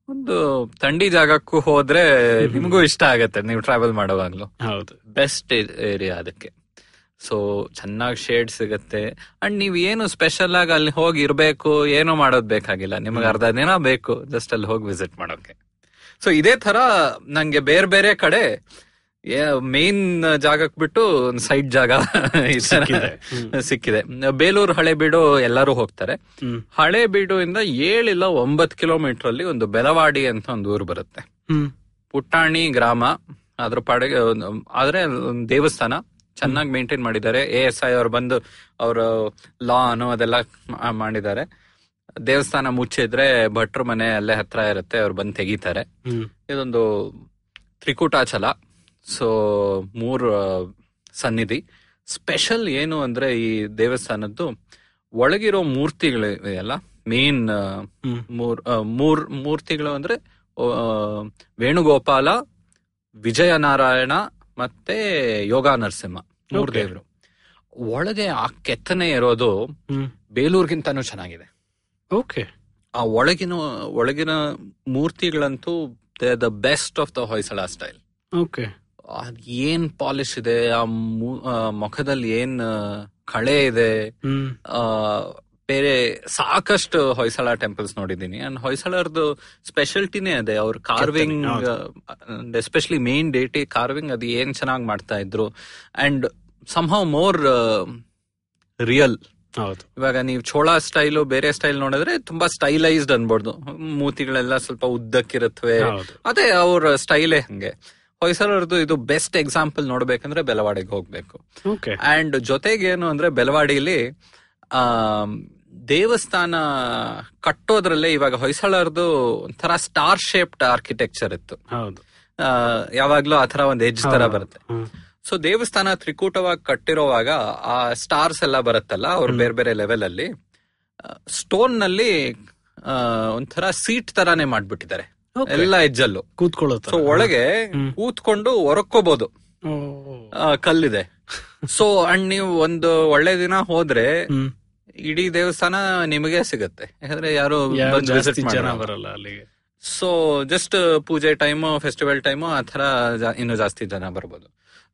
ಒಂದು ಥಂಡಿ ಜಾಗಕ್ಕೂ ಹೋದ್ರೆ ನಿಮಗೂ ಇಷ್ಟ ಆಗತ್ತೆ ನೀವು ಟ್ರಾವೆಲ್ ಮಾಡುವಾಗ್ಲೂ. ಹೌದು. ಬೆಸ್ಟ್ ಏರಿಯಾ ಅದಕ್ಕೆ. ಸೊ ಚೆನ್ನಾಗಿ ಶೇಡ್ ಸಿಗತ್ತೆ. ಅಂಡ್ ನೀವ್ ಏನು ಸ್ಪೆಷಲ್ ಆಗಿ ಅಲ್ಲಿ ಹೋಗಿ ಇರ್ಬೇಕು ಏನೋ ಮಾಡೋದ್ ಬೇಕಾಗಿಲ್ಲ. ನಿಮ್ಗೆ ಅರ್ಧ ದಿನ ಬೇಕು ಜಸ್ಟ್ ಅಲ್ಲಿ ಹೋಗಿ ವಿಸಿಟ್ ಮಾಡೋಕೆ. ಸೊ ಇದೇ ತರ ನಂಗೆ ಬೇರೆ ಬೇರೆ ಕಡೆ ಮೇನ್ ಜಾಗಕ್ಕೆ ಬಿಟ್ಟು ಒಂದು ಸೈಡ್ ಜಾಗ ಸಿಕ್ಕಿದೆ. ಬೇಲೂರು ಹಳೆಬೀಡು ಎಲ್ಲರೂ ಹೋಗ್ತಾರೆ. ಹಳೆಬೀಡು ಇಂದ ಏಳಿಲ್ಲ ಒಂಬತ್ ಕಿಲೋಮೀಟರ್ ಅಲ್ಲಿ ಒಂದು ಬೆಲವಾಡಿ ಅಂತ ಒಂದು ಊರು ಬರುತ್ತೆ. ಪುಟ್ಟಾಣಿ ಗ್ರಾಮ ಅದ್ರ ಪಾಡಿಗೆ ಆದ್ರೆ ದೇವಸ್ಥಾನ ಚೆನ್ನಾಗಿ ಮೇಂಟೈನ್ ಮಾಡಿದ್ದಾರೆ. ಎ ಎಸ್ ಐ ಅವ್ರು ಬಂದು ಅವರು ಲಾ ಅನ್ನೋ ಅದೆಲ್ಲ ಮಾಡಿದ್ದಾರೆ. ದೇವಸ್ಥಾನ ಮುಚ್ಚಿದ್ರೆ ಭಟ್ರ ಮನೆ ಅಲ್ಲೇ ಹತ್ರ ಇರುತ್ತೆ ಅವ್ರು ಬಂದು ತೆಗಿತಾರೆ. ಇದೊಂದು ತ್ರಿಕೂಟಾಚಲ. ಸೊ ಮೂರು ಸನ್ನಿಧಿ. ಸ್ಪೆಷಲ್ ಏನು ಅಂದ್ರೆ ಈ ದೇವಸ್ಥಾನದ್ದು ಒಳಗಿರೋ ಮೂರ್ತಿಗಳು ಇದೆಯಲ್ಲ ಮೇನ್ ಮೂರ್ ಮೂರ್ ಮೂರ್ತಿಗಳು ಅಂದ್ರೆ ವೇಣುಗೋಪಾಲ ವಿಜಯನಾರಾಯಣ ಮತ್ತೆ ಯೋಗ ನರಸಿಂಹ ಮೂರ್. ದೇವರು. ಒಳಗೆ ಆ ಕೆತ್ತನೆ ಇರೋದು ಬೇಲೂರ್ಗಿಂತಾನು ಚೆನ್ನಾಗಿದೆ. ಓಕೆ ಆ ಒಳಗಿನ ಒಳಗಿನ ಮೂರ್ತಿಗಳಂತೂ the best of the Hoysala style. Okay ಏನ್ ಪಾಲಿಶ್ ಇದೆ? ಆ ಮುಖದಲ್ಲಿ ಏನ್ ಕಳೆ ಇದೆ? ಆ, ಬೇರೆ ಸಾಕಷ್ಟು ಹೊಯ್ಸಳ ಟೆಂಪಲ್ಸ್ ನೋಡಿದೀನಿ ಅಂಡ್ ಹೊಯ್ಸಳರ್ದು ಸ್ಪೆಷಾಲಿಟಿನೇ ಅದೇ. ಅವ್ರ carving especially main deity carving ಅದು ಏನ್ ಚೆನ್ನಾಗಿ ಮಾಡ್ತಾ ಇದ್ರು. ಅಂಡ್ ಸಂಹೌ ಮೋರ್ ರಿಯಲ್ ಇವಾಗ ನೀವು ಚೋಳ ಸ್ಟೈಲು ಬೇರೆ ಸ್ಟೈಲ್ ನೋಡಿದ್ರೆ ತುಂಬಾ ಸ್ಟೈಲೈಸ್ಡ್ ಅನ್ಬೋದು. ಮೂತಿಗಳೆಲ್ಲ ಸ್ವಲ್ಪ ಉದ್ದಕ್ಕಿರುತ್ತವೆ ಅದೇ ಅವ್ರ ಸ್ಟೈಲೇ ಹಂಗೆ. ಹೊಯ್ಸಳರದು ಇದು ಬೆಸ್ಟ್ ಎಕ್ಸಾಂಪಲ್ ನೋಡ್ಬೇಕಂದ್ರೆ ಬೆಲವಾಡಿಗೆ ಹೋಗ್ಬೇಕು. ಅಂಡ್ ಜೊತೆಗೆ ಏನು ಅಂದ್ರೆ ಬೆಲವಾಡಿಲಿ ಆ ದೇವಸ್ಥಾನ ಕಟ್ಟೋದ್ರಲ್ಲೇ ಇವಾಗ ಹೊಯ್ಸಳರದು ಒಂಥರ ಸ್ಟಾರ್ ಶೇಪ್ಡ್ ಆರ್ಕಿಟೆಕ್ಚರ್ ಇತ್ತು. ಯಾವಾಗ್ಲೂ ಆ ತರ ಒಂದ್ ಎಜ್ ತರ ಬರುತ್ತೆ. ಸೊ ದೇವಸ್ಥಾನ ತ್ರಿಕೂಟವಾಗಿ ಕಟ್ಟಿರೋವಾಗ ಆ ಸ್ಟಾರ್ಸ್ ಎಲ್ಲ ಬರುತ್ತಲ್ಲ ಅವ್ರು ಬೇರೆ ಬೇರೆ ಲೆವೆಲ್ ಅಲ್ಲಿ ಸ್ಟೋನ್ನಲ್ಲಿ ಒಂಥರ ಸೀಟ್ ತರಾನೇ ಮಾಡ್ಬಿಟ್ಟಿದ್ದಾರೆ. ಎಲ್ಲ ಹೆಜ್ಜಲ್ಲು. ಕೂತ್ಕೊಳ್ಳುತ್ತೆ ಸೊ ಒಳಗೆ. ಕೂತ್ಕೊಂಡು ಹೊರಕೋಬಹುದು ಕಲ್ಲಿದೆ. ಸೊ ಅಂಡ್ ನೀವು ಒಂದು ಒಳ್ಳೆ ದಿನ ಹೋದ್ರೆ ಇಡೀ ದೇವಸ್ಥಾನ ನಿಮಗೆ ಸಿಗುತ್ತೆ. ಯಾಕಂದ್ರೆ ಯಾರು ಜನ ಬರಲ್ಲ ಅಲ್ಲಿಗೆ. ಸೊ ಜಸ್ಟ್ ಪೂಜೆ ಟೈಮು ಫೆಸ್ಟಿವಲ್ ಟೈಮು ಆ ತರ ಇನ್ನು ಜಾಸ್ತಿ ಜನ ಬರ್ಬೋದು.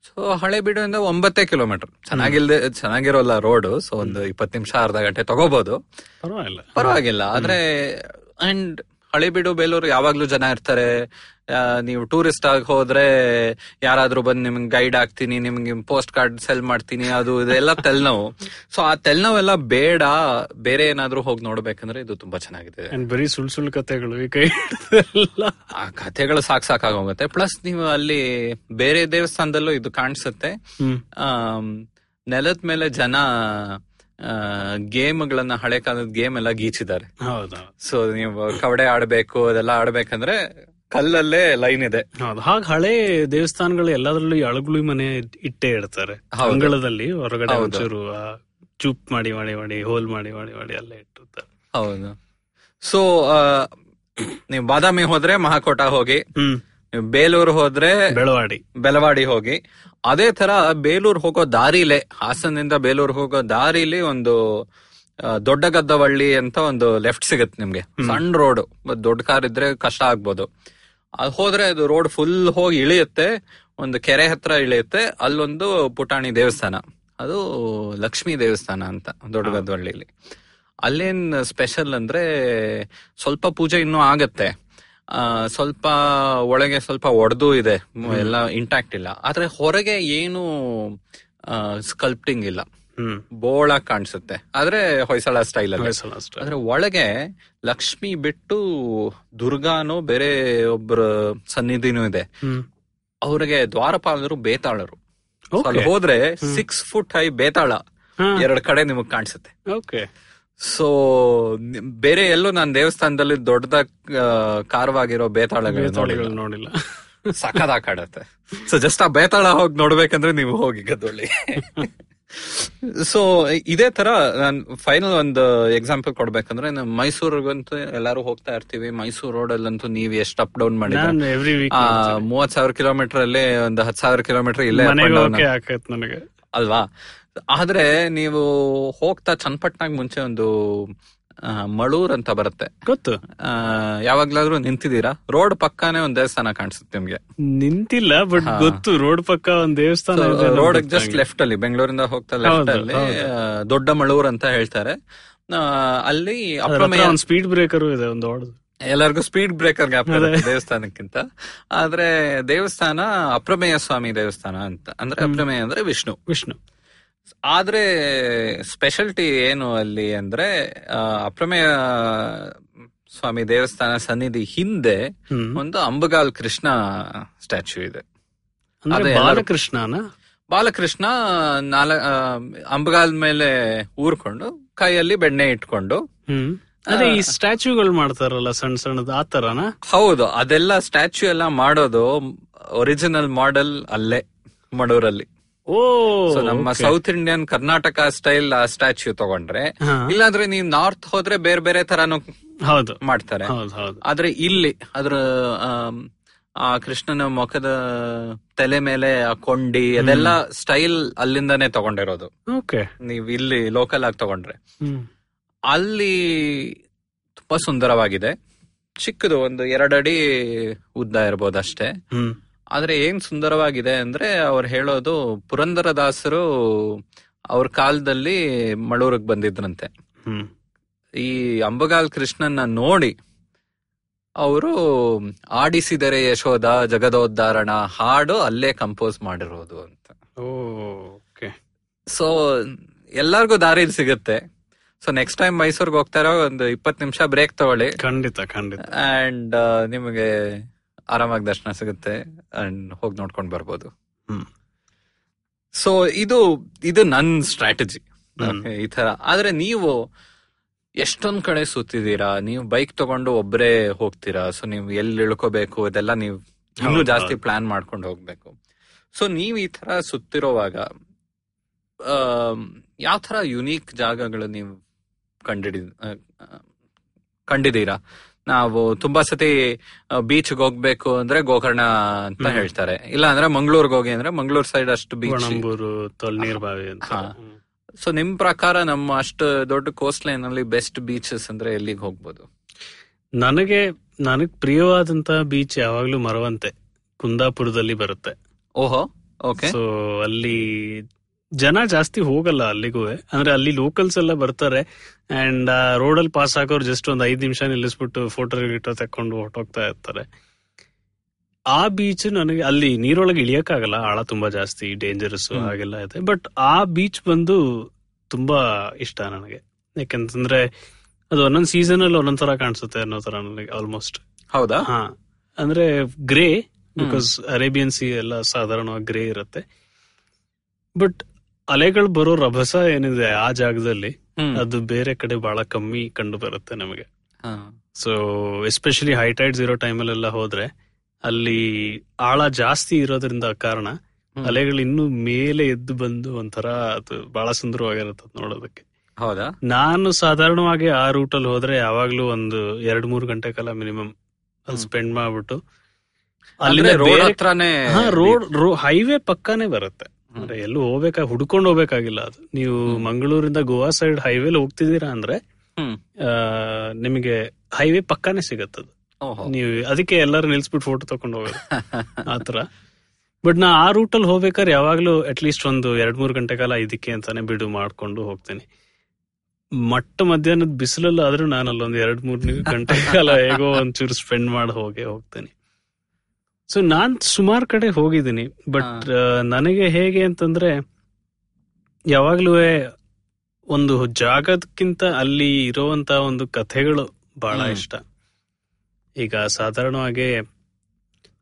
ಸೊ ಹಳೆ ಬಿಡುವಿಂದ ಒಂಬತ್ತೇ ಕಿಲೋಮೀಟರ್ ಚೆನ್ನಾಗಿಲ್ದೆ ಚೆನ್ನಾಗಿರೋಲ್ಲ ರೋಡ್ ಸೊ ಒಂದು ಇಪ್ಪತ್ತು ನಿಮಿಷ ಅರ್ಧ ಗಂಟೆ ತಗೋಬಹುದು ಪರವಾಗಿಲ್ಲ. ಪರವಾಗಿಲ್ಲ ಆದ್ರೆ ಅಂಡ್ ಹಳೆಬೀಡು ಬೇಲೂರು ಯಾವಾಗ್ಲೂ ಜನ ಇರ್ತಾರೆ. ನೀವು ಟೂರಿಸ್ಟ್ ಆಗಿ ಹೋದ್ರೆ ಯಾರಾದ್ರೂ ಬಂದು ನಿಮ್ಗೆ ಗೈಡ್ ಆಗ್ತೀನಿ ನಿಮ್ಗೆ ಪೋಸ್ಟ್ ಕಾರ್ಡ್ ಸೆಲ್ ಮಾಡ್ತೀನಿ ಅದು ಇದೆಲ್ಲ ತೆಲ್ನೋವು. ಸೊ ಆ ತೆಲ್ನೋವೆಲ್ಲ ಬೇಡ. ಬೇರೆ ಏನಾದ್ರೂ ಹೋಗಿ ನೋಡ್ಬೇಕಂದ್ರೆ ಇದು ತುಂಬಾ ಚೆನ್ನಾಗಿದೆ. ಬರೀ ಸುಳ್ ಸುಳ್ ಕಥೆಗಳು ಈ ಕೈ. ಆ ಕಥೆಗಳು ಸಾಕ್ ಸಾಕಾಗೋಗುತ್ತೆ ಪ್ಲಸ್ ನೀವು ಅಲ್ಲಿ ಬೇರೆ ದೇವಸ್ಥಾನದಲ್ಲೂ ಇದು ಕಾಣಿಸುತ್ತೆ. ನೆಲದ ಮೇಲೆ ಜನ ಗೇಮ್ಗಳನ್ನ ಹಳೆ ಕಾಲದ ಗೇಮ್ ಎಲ್ಲ ಗೀಚಿದ್ದಾರೆ. ಹೌದು. ಸೊ ನೀವು ಕವಡೆ ಆಡ್ಬೇಕು ಅದೆಲ್ಲ ಆಡ್ಬೇಕಂದ್ರೆ ಕಲ್ಲಲ್ಲೇ ಲೈನ್ ಇದೆ. ಹೌದು. ಹಾಗೆ ಹಳೆ ದೇವಸ್ಥಾನಗಳು ಎಲ್ಲದರಲ್ಲೂ ಅಳಗುಳಿ ಮನೆ ಇಟ್ಟೇ ಇಡ್ತಾರೆ. ಅಂಗಳದಲ್ಲಿ ಹೊರಗಡೆ. ಒಂಚೂರು ಚೂಪ್ ಮಾಡಿ ಮಾಡಿ ಮಾಡಿ ಹೋಲ್ ಮಾಡಿ ಮಾಡಿ ಮಾಡಿ ಎಲ್ಲ ಇಟ್ಟಿರ್ತಾರೆ. ಹೌದು. ಸೊ ನೀವು ಬಾದಾಮಿ ಹೋದ್ರೆ ಮಹಾಕೋಟ ಹೋಗಿ. ಬೇಲೂರು ಹೋದ್ರೆ ಬೆಳವಾಡಿ. ಬೆಳವಾಡಿ ಹೋಗಿ. ಅದೇ ತರ ಬೇಲೂರು ಹೋಗೋ ದಾರಿಲೇ ಹಾಸನದಿಂದ ಬೇಲೂರು ಹೋಗೋ ದಾರಿಲಿ ಒಂದು ದೊಡ್ಡ ಗದ್ದವಳ್ಳಿ ಅಂತ ಒಂದು ಲೆಫ್ಟ್ ಸಿಗುತ್ತೆ ನಿಮ್ಗೆ. ಸಣ್ಣ ರೋಡ್ ದೊಡ್ಡ ಕಾರ್ ಇದ್ರೆ ಕಷ್ಟ ಆಗ್ಬೋದು. ಅದ್ ಹೋದ್ರೆ ಅದು ರೋಡ್ ಫುಲ್ ಹೋಗಿ ಇಳಿಯುತ್ತೆ ಒಂದು ಕೆರೆ ಹತ್ರ ಇಳಿಯುತ್ತೆ ಅಲ್ಲೊಂದು ಪುಟಾಣಿ ದೇವಸ್ಥಾನ. ಅದು ಲಕ್ಷ್ಮೀ ದೇವಸ್ಥಾನ ಅಂತ ದೊಡ್ಡ ಗದ್ದವಳ್ಳಿಲಿ ಅಲ್ಲೇನ್ ಸ್ಪೆಷಲ್ ಅಂದ್ರೆ ಸ್ವಲ್ಪ ಪೂಜೆ ಇನ್ನೂ ಆಗತ್ತೆ. ಸ್ವಲ್ಪ ಒಳಗೆ ಸ್ವಲ್ಪ ಒಡೆದು ಇದೆ. ಎಲ್ಲ ಇಂಟ್ಯಾಕ್ಟ್ ಇಲ್ಲ. ಆದ್ರೆ ಹೊರಗೆ ಏನು ಸ್ಕಲ್ಪ್ಟಿಂಗ್ ಇಲ್ಲ. ಬೋಳ ಕಾಣಿಸುತ್ತೆ. ಆದ್ರೆ ಹೊಯ್ಸಳ ಸ್ಟೈಲ್ ಅಲ್ಲಿ. ಆದ್ರೆ ಒಳಗೆ ಲಕ್ಷ್ಮಿ ಬಿಟ್ಟು ದುರ್ಗಾನೋ ಬೇರೆ ಒಬ್ಬರ ಸನ್ನಿಧಿನೂ ಇದೆ. ಅವ್ರಿಗೆ ದ್ವಾರಪಾಲರು ಬೇತಾಳರು. ಅಲ್ಲಿ ಹೋದ್ರೆ ಸಿಕ್ಸ್ ಫುಟ್ ಹೈ ಬೇತಾಳ. ಎರಡ್ ಕಡೆ ನಿಮಗ್ ಕಾಣಿಸುತ್ತೆ. ಓಕೆ ಸೊ ಬೇರೆ ಎಲ್ಲೂ ನಾನು ದೇವಸ್ಥಾನದಲ್ಲಿ ದೊಡ್ಡದ ಕಾರವಾಗಿರೋ ಬೇತಾಳಗಳು ನೋಡಿಲ್ಲ. ಸಖತ್ ಕಾಡತ್ತೆ ಸೊ ಜಸ್ಟ್ ಆ ಬೇತಾಳ ಹೋಗಿ ನೋಡ್ಬೇಕಂದ್ರೆ ನೀವು ಹೋಗಿ ಗದ್ದೊಳ್ಳಿ ಸೊ ಇದೇ ತರ ನಾನ್ ಫೈನಲ್ ಒಂದು ಎಕ್ಸಾಂಪಲ್ ಕೊಡ್ಬೇಕಂದ್ರೆ ಮೈಸೂರ್ಗಂತೂ ಎಲ್ಲಾರು ಹೋಗ್ತಾ ಇರ್ತೀವಿ. ಮೈಸೂರು ರೋಡ್ ಅಲ್ಲಂತೂ ನೀವ್ ಎಷ್ಟು ಅಪ್ ಡೌನ್ ಮಾಡಿ ಮೂವತ್ ಸಾವಿರ ಕಿಲೋಮೀಟರ್ ಅಲ್ಲಿ ಒಂದು ಹತ್ ಸಾವಿರ ಕಿಲೋಮೀಟರ್ ಇಲ್ಲೇ ಅಲ್ವಾ? ಆದ್ರೆ ನೀವು ಹೋಗ್ತಾ ಚನ್ನಪಟ್ಟಣಾಗ ಮುಂಚೆ ಒಂದು ಮಳೂರ್ ಅಂತ ಬರುತ್ತೆ. ಗೊತ್ತು. ಯಾವಾಗ್ಲಾದ್ರೂ ನಿಂತಿದ್ದೀರಾ? ರೋಡ್ ಪಕ್ಕಾನೇ ಒಂದ್ ದೇವಸ್ಥಾನ ಕಾಣಿಸುತ್ತೆ ನಿಮ್ಗೆ. ನಿಂತಿಲ್ಲ ಬಟ್ ಗೊತ್ತು ರೋಡ್ ಪಕ್ಕ ಒಂದ್ ದೇವಸ್ಥಾನ ರೋಡ್ ಜಸ್ಟ್ ಲೆಫ್ಟ್ ಅಲ್ಲಿ ಬೆಂಗಳೂರಿಂದ ಹೋಗ್ತಾ ಲೆಫ್ಟ್ ಅಲ್ಲಿ ದೊಡ್ಡ ಮಳೂರ್ ಅಂತ ಹೇಳ್ತಾರೆ. ಅಲ್ಲಿ ಅದ್ರ ಅಪ್ರಮೇಯ ಒಂದ್ ಸ್ಪೀಡ್ ಬ್ರೇಕರ್ ಇದೆ ಒಂದು ಎಲ್ಲರಿಗೂ ಸ್ಪೀಡ್ ಬ್ರೇಕರ್ ದೇವಸ್ಥಾನಕ್ಕಿಂತ. ಆದ್ರೆ ದೇವಸ್ಥಾನ ಅಪ್ರಮೇಯ ಸ್ವಾಮಿ ದೇವಸ್ಥಾನ ಅಂತ. ಅಂದ್ರೆ ಅಪ್ರಮೇಯ ಅಂದ್ರೆ ವಿಷ್ಣು. ವಿಷ್ಣು. ಆದ್ರೆ ಸ್ಪೆಷಲ್ಟಿ ಏನು ಅಲ್ಲಿ ಅಂದ್ರೆ ಅಪ್ರಮೇಯ ಸ್ವಾಮಿ ದೇವಸ್ಥಾನ ಸನ್ನಿಧಿ ಹಿಂದೆ ಒಂದು ಅಂಬಗಾಲ್ ಕೃಷ್ಣ ಸ್ಟ್ಯಾಚ್ಯೂ ಇದೆ. ಬಾಲಕೃಷ್ಣನ? ಬಾಲಕೃಷ್ಣ ನಾಲ ಅಂಬಗಾಲ್ ಮೇಲೆ ಊರ್ಕೊಂಡು ಕೈಯಲ್ಲಿ ಬೆಣ್ಣೆ ಇಟ್ಕೊಂಡು ಅದೇ ಈ ಸ್ಟ್ಯಾಚ್ಯೂಗಳು ಮಾಡ್ತಾರಲ್ಲ ಸಣ್ಣ ಸಣ್ಣದ ಆ ತರನ? ಹೌದು ಅದೆಲ್ಲ ಸ್ಟ್ಯಾಚ್ಯೂ ಎಲ್ಲ ಮಾಡೋದು ಒರಿಜಿನಲ್ ಮಾಡೆಲ್ ಅಲ್ಲೇ ಮಡೂರಲ್ಲಿ. ಸೊ ನಮ್ಮ ಸೌತ್ ಇಂಡಿಯನ್ ಕರ್ನಾಟಕ ಸ್ಟೈಲ್ ಆ ಸ್ಟ್ಯಾಚ್ಯೂ ತಗೊಂಡ್ರೆ. ಇಲ್ಲಾಂದ್ರೆ ನೀವು ನಾರ್ತ್ ಹೋದ್ರೆ ಬೇರೆ ಬೇರೆ ತರಾನು ಹೌದು. ಮಾಡ್ತಾರೆ. ಆದ್ರೆ ಇಲ್ಲಿ ಅದ್ರ ಆ ಕೃಷ್ಣನ ಮುಖದ ತಲೆ ಮೇಲೆ ಆ ಕೊಂಡಿ ಅದೆಲ್ಲ ಸ್ಟೈಲ್ ಅಲ್ಲಿಂದಾನೇ ತಗೊಂಡಿರೋದು. ಓಕೆ. ನೀವ್ ಇಲ್ಲಿ ಲೋಕಲ್ ಆಗಿ ತಗೊಂಡ್ರೆ. ಅಲ್ಲಿ ತುಂಬಾ ಸುಂದರವಾಗಿದೆ. ಚಿಕ್ಕದು ಒಂದು ಎರಡಡಿ ಉದ್ದ ಇರ್ಬೋದು ಅಷ್ಟೇ ಆದ್ರೆ ಏನ್ ಸುಂದರವಾಗಿದೆ ಅಂದ್ರೆ ಅವ್ರು ಹೇಳೋದು ಪುರಂದರದಾಸರು ಅವ್ರ ಕಾಲದಲ್ಲಿ ಮಳೂರಿಗೆ ಬಂದಿದ್ರಂತೆ. ಈ ಅಂಬಗಾಲ್ ಕೃಷ್ಣನ್ನ ನೋಡಿ ಅವರು ಆಡಿಸಿದರೆ ಯಶೋಧ ಜಗದೋದ್ಧಾರಣ ಹಾಡು ಅಲ್ಲೇ ಕಂಪೋಸ್ ಮಾಡಿರೋದು ಅಂತ. ಓಕೆ. ಸೊ ಎಲ್ಲರಿಗೂ ದಾರಿ ಸಿಗುತ್ತೆ. ಸೊ ನೆಕ್ಸ್ಟ್ ಟೈಮ್ ಮೈಸೂರ್ಗೆ ಹೋಗ್ತಾರೋ ಒಂದು ಇಪ್ಪತ್ತು ನಿಮಿಷ ಬ್ರೇಕ್ ತಗೊಳ್ಳಿ. ಖಂಡಿತ ಖಂಡಿತ. ಅಂಡ್ ನಿಮಗೆ ಆರಾಮಾಗಿ ದರ್ಶನ ಸಿಗುತ್ತೆ ಅಂಡ್ ಹೋಗಿ ನೋಡ್ಕೊಂಡು ಬರ್ಬೋದು. ಸೊ ಇದು ಇದು ನನ್ ಸ್ಟ್ರಾಟಜಿ ಈ ತರ ಆದ್ರೆ ನೀವು ಎಷ್ಟೊಂದ್ ಕಡೆ ಸುತ್ತಿದ್ದೀರಾ? ನೀವು ಬೈಕ್ ತಗೊಂಡು ಒಬ್ರೇ ಹೋಗ್ತೀರಾ? ಸೊ ನೀವು ಎಲ್ಲಿ ಇಳ್ಕೋಬೇಕು? ಅದೆಲ್ಲ ನೀವು ಇನ್ನೂ ಜಾಸ್ತಿ ಪ್ಲಾನ್ ಮಾಡ್ಕೊಂಡು ಹೋಗ್ಬೇಕು. ಸೊ ನೀವ್ ಈ ತರ ಸುತ್ತಿರೋವಾಗ ಯಾವ ತರ ಯುನೀಕ್ ಜಾಗಗಳು ನೀವು ಕಂಡಿಡಿ ಕಂಡಿದ್ದೀರಾ? ನಾವು ತುಂಬಾ ಸತಿ ಬೀಚ್ಗೆ ಹೋಗ್ಬೇಕು ಅಂದ್ರೆ ಗೋಕರ್ಣ ಅಂತ ಹೇಳ್ತಾರೆ. ಇಲ್ಲ ಅಂದ್ರೆ ಮಂಗಳೂರ್ಗೆ ಹೋಗಿ ಅಂದ್ರೆ ಮಂಗಳೂರು ಸೈಡ್ ಅಷ್ಟು ಬೀಚ್. ಸೊ ನಿಮ್ ಪ್ರಕಾರ ನಮ್ಮ ಅಷ್ಟು ದೊಡ್ಡ ಕೋಸ್ಟ್ ಲೈನ್ ಅಲ್ಲಿ ಬೆಸ್ಟ್ ಬೀಚಸ್ ಅಂದ್ರೆ ಎಲ್ಲಿಗೆ ಹೋಗ್ಬೋದು? ನನಗೆ ನನಗ್ ಪ್ರಿಯವಾದಂತ ಬೀಚ್ ಯಾವಾಗ್ಲೂ ಮರವಂತೆ. ಕುಂದಾಪುರದಲ್ಲಿ ಬರುತ್ತೆ. ಓಹೋ ಓಕೆ ಸೊ ಅಲ್ಲಿ ಜನ ಜಾಸ್ತಿ ಹೋಗಲ್ಲ ಅಲ್ಲಿಗೂ. ಅಂದ್ರೆ ಅಲ್ಲಿ ಲೋಕಲ್ಸ್ ಎಲ್ಲ ಬರ್ತಾರೆ. ಅಂಡ್ ರೋಡ್ ಅಲ್ಲಿ ಪಾಸ್ ಹಾಕೋರು ಜಸ್ಟ್ ಒಂದ್ ಐದ್ ನಿಮಿಷ ನಿಲ್ಲಿಸ್ಬಿಟ್ಟು ಫೋಟೋ ಗಿಟೋ ತಕೊಂಡು ಹೊಟ್ಟೋಗ್ತಾ ಇರ್ತಾರೆ. ಆ ಬೀಚ್ ನನಗೆ ಅಲ್ಲಿ ನೀರೊಳಗೆ ಇಳಿಯಕ್ಕಾಗಲ್ಲ. ಆಳ ತುಂಬಾ ಜಾಸ್ತಿ ಡೇಂಜರಸ್. ಹಾಗೆಲ್ಲ ಇದೆ. ಬಟ್ ಆ ಬೀಚ್ ಬಂದು ತುಂಬಾ ಇಷ್ಟ ನನಗೆ. ಯಾಕಂತಂದ್ರೆ ಅದು ಒಂದೊಂದ್ ಸೀಸನ್ ಅಲ್ಲಿ ಒಂದೊಂದ್ ತರ ಕಾಣಿಸುತ್ತೆ ಅನ್ನೋ ತರ ನನಗೆ ಆಲ್ಮೋಸ್ಟ್ ಹೌದಾ? ಹಾ. ಅಂದ್ರೆ ಗ್ರೇ ಬಿಕಾಸ್ ಅರೇಬಿಯನ್ ಸಿ ಎಲ್ಲ ಸಾಧಾರಣವಾಗಿ ಗ್ರೇ ಇರುತ್ತೆ. ಬಟ್ ಅಲೆಗಳು ಬರೋ ರಭಸ ಏನಿದೆ ಆ ಜಾಗದಲ್ಲಿ ಅದು ಬೇರೆ ಕಡೆ ಬಹಳ ಕಮ್ಮಿ ಕಂಡು ಬರುತ್ತೆ ನಮಗೆ. ಸೊ ಎಸ್ಪೆಷಲಿ ಹೈಟೈಡ್ಸ್ ಇರೋ ಟೈಮಲ್ಲೆಲ್ಲ ಹೋದ್ರೆ ಅಲ್ಲಿ ಆಳ ಜಾಸ್ತಿ ಇರೋದ್ರಿಂದ ಕಾರಣ ಅಲೆಗಳು ಇನ್ನು ಮೇಲೆ ಎದ್ದು ಬಂದು ಒಂಥರ ಅದು ಬಹಳ ಸುಂದರವಾಗಿರುತ್ತೆ ನೋಡೋದಕ್ಕೆ. ಹೌದಾ? ನಾನು ಸಾಧಾರಣವಾಗಿ ಆ ರೂಟ್ ಅಲ್ಲಿ ಹೋದ್ರೆ ಯಾವಾಗ್ಲೂ ಒಂದು ಎರಡ್ ಮೂರು ಗಂಟೆ ಕಾಲ ಮಿನಿಮಮ್ ಅಲ್ಲಿ ಸ್ಪೆಂಡ್ ಮಾಡ್ಬಿಟ್ಟು ಅಲ್ಲಿ ರೋಡ್ ಹತ್ರನೇ ರೋಡ್ ಹೈವೇ ಪಕ್ಕಾನೇ ಬರುತ್ತೆ. ಅಂದ್ರೆ ಎಲ್ಲೂ ಹೋಗ್ಬೇಕ ಹುಡ್ಕೊಂಡು ಹೋಗ್ಬೇಕಾಗಿಲ್ಲ ಅದು. ನೀವು ಮಂಗಳೂರಿಂದ ಗೋವಾ ಸೈಡ್ ಹೈವೇಲಿ ಹೋಗ್ತಿದ್ದೀರಾ ಅಂದ್ರೆ ನಿಮಗೆ ಹೈವೇ ಪಕ್ಕಾನೇ ಸಿಗತ್ತದು. ನೀವ್ ನೀವು ಅದಕ್ಕೆ ಎಲ್ಲರೂ ನಿಲ್ಸ್ಬಿಟ್ಟು ಫೋಟೋ ತಕೊಂಡು ಹೋಗೋದು. ಆತರ ಬಟ್ ನಾ ಆ ರೂಟ್ ಅಲ್ಲಿ ಹೋಗ್ಬೇಕಾದ್ರೆ ಯಾವಾಗ್ಲೂ ಅಟ್ ಲೀಸ್ಟ್ ಒಂದು ಎರಡ್ ಮೂರು ಗಂಟೆ ಕಾಲ ಇದಕ್ಕೆ ಅಂತಾನೆ ಬಿಡು ಮಾಡ್ಕೊಂಡು ಹೋಗ್ತೇನೆ. ಮಟ್ಟ ಮಧ್ಯಾಹ್ನದ ಬಿಸಿಲಲ್ಲ ಆದ್ರೂ ನಾನು ಅಲ್ಲೊಂದು ಎರಡ್ ಮೂರ್ ಗಂಟೆ ಕಾಲ ಹೇಗೋ ಒಂಚೂರು ಸ್ಪೆಂಡ್ ಮಾಡಿ ಹೋಗೇ ಹೋಗ್ತೇನೆ. ಸೊ ನಾನ್ ಸುಮಾರು ಕಡೆ ಹೋಗಿದ್ದೀನಿ ಬಟ್ ನನಗೆ ಹೇಗೆ ಅಂತಂದ್ರೆ ಯಾವಾಗ್ಲೂ ಒಂದು ಜಾಗದಕ್ಕಿಂತ ಅಲ್ಲಿ ಇರುವಂತ ಒಂದು ಕಥೆಗಳು ಬಹಳ ಇಷ್ಟ. ಈಗ ಸಾಧಾರಣವಾಗಿ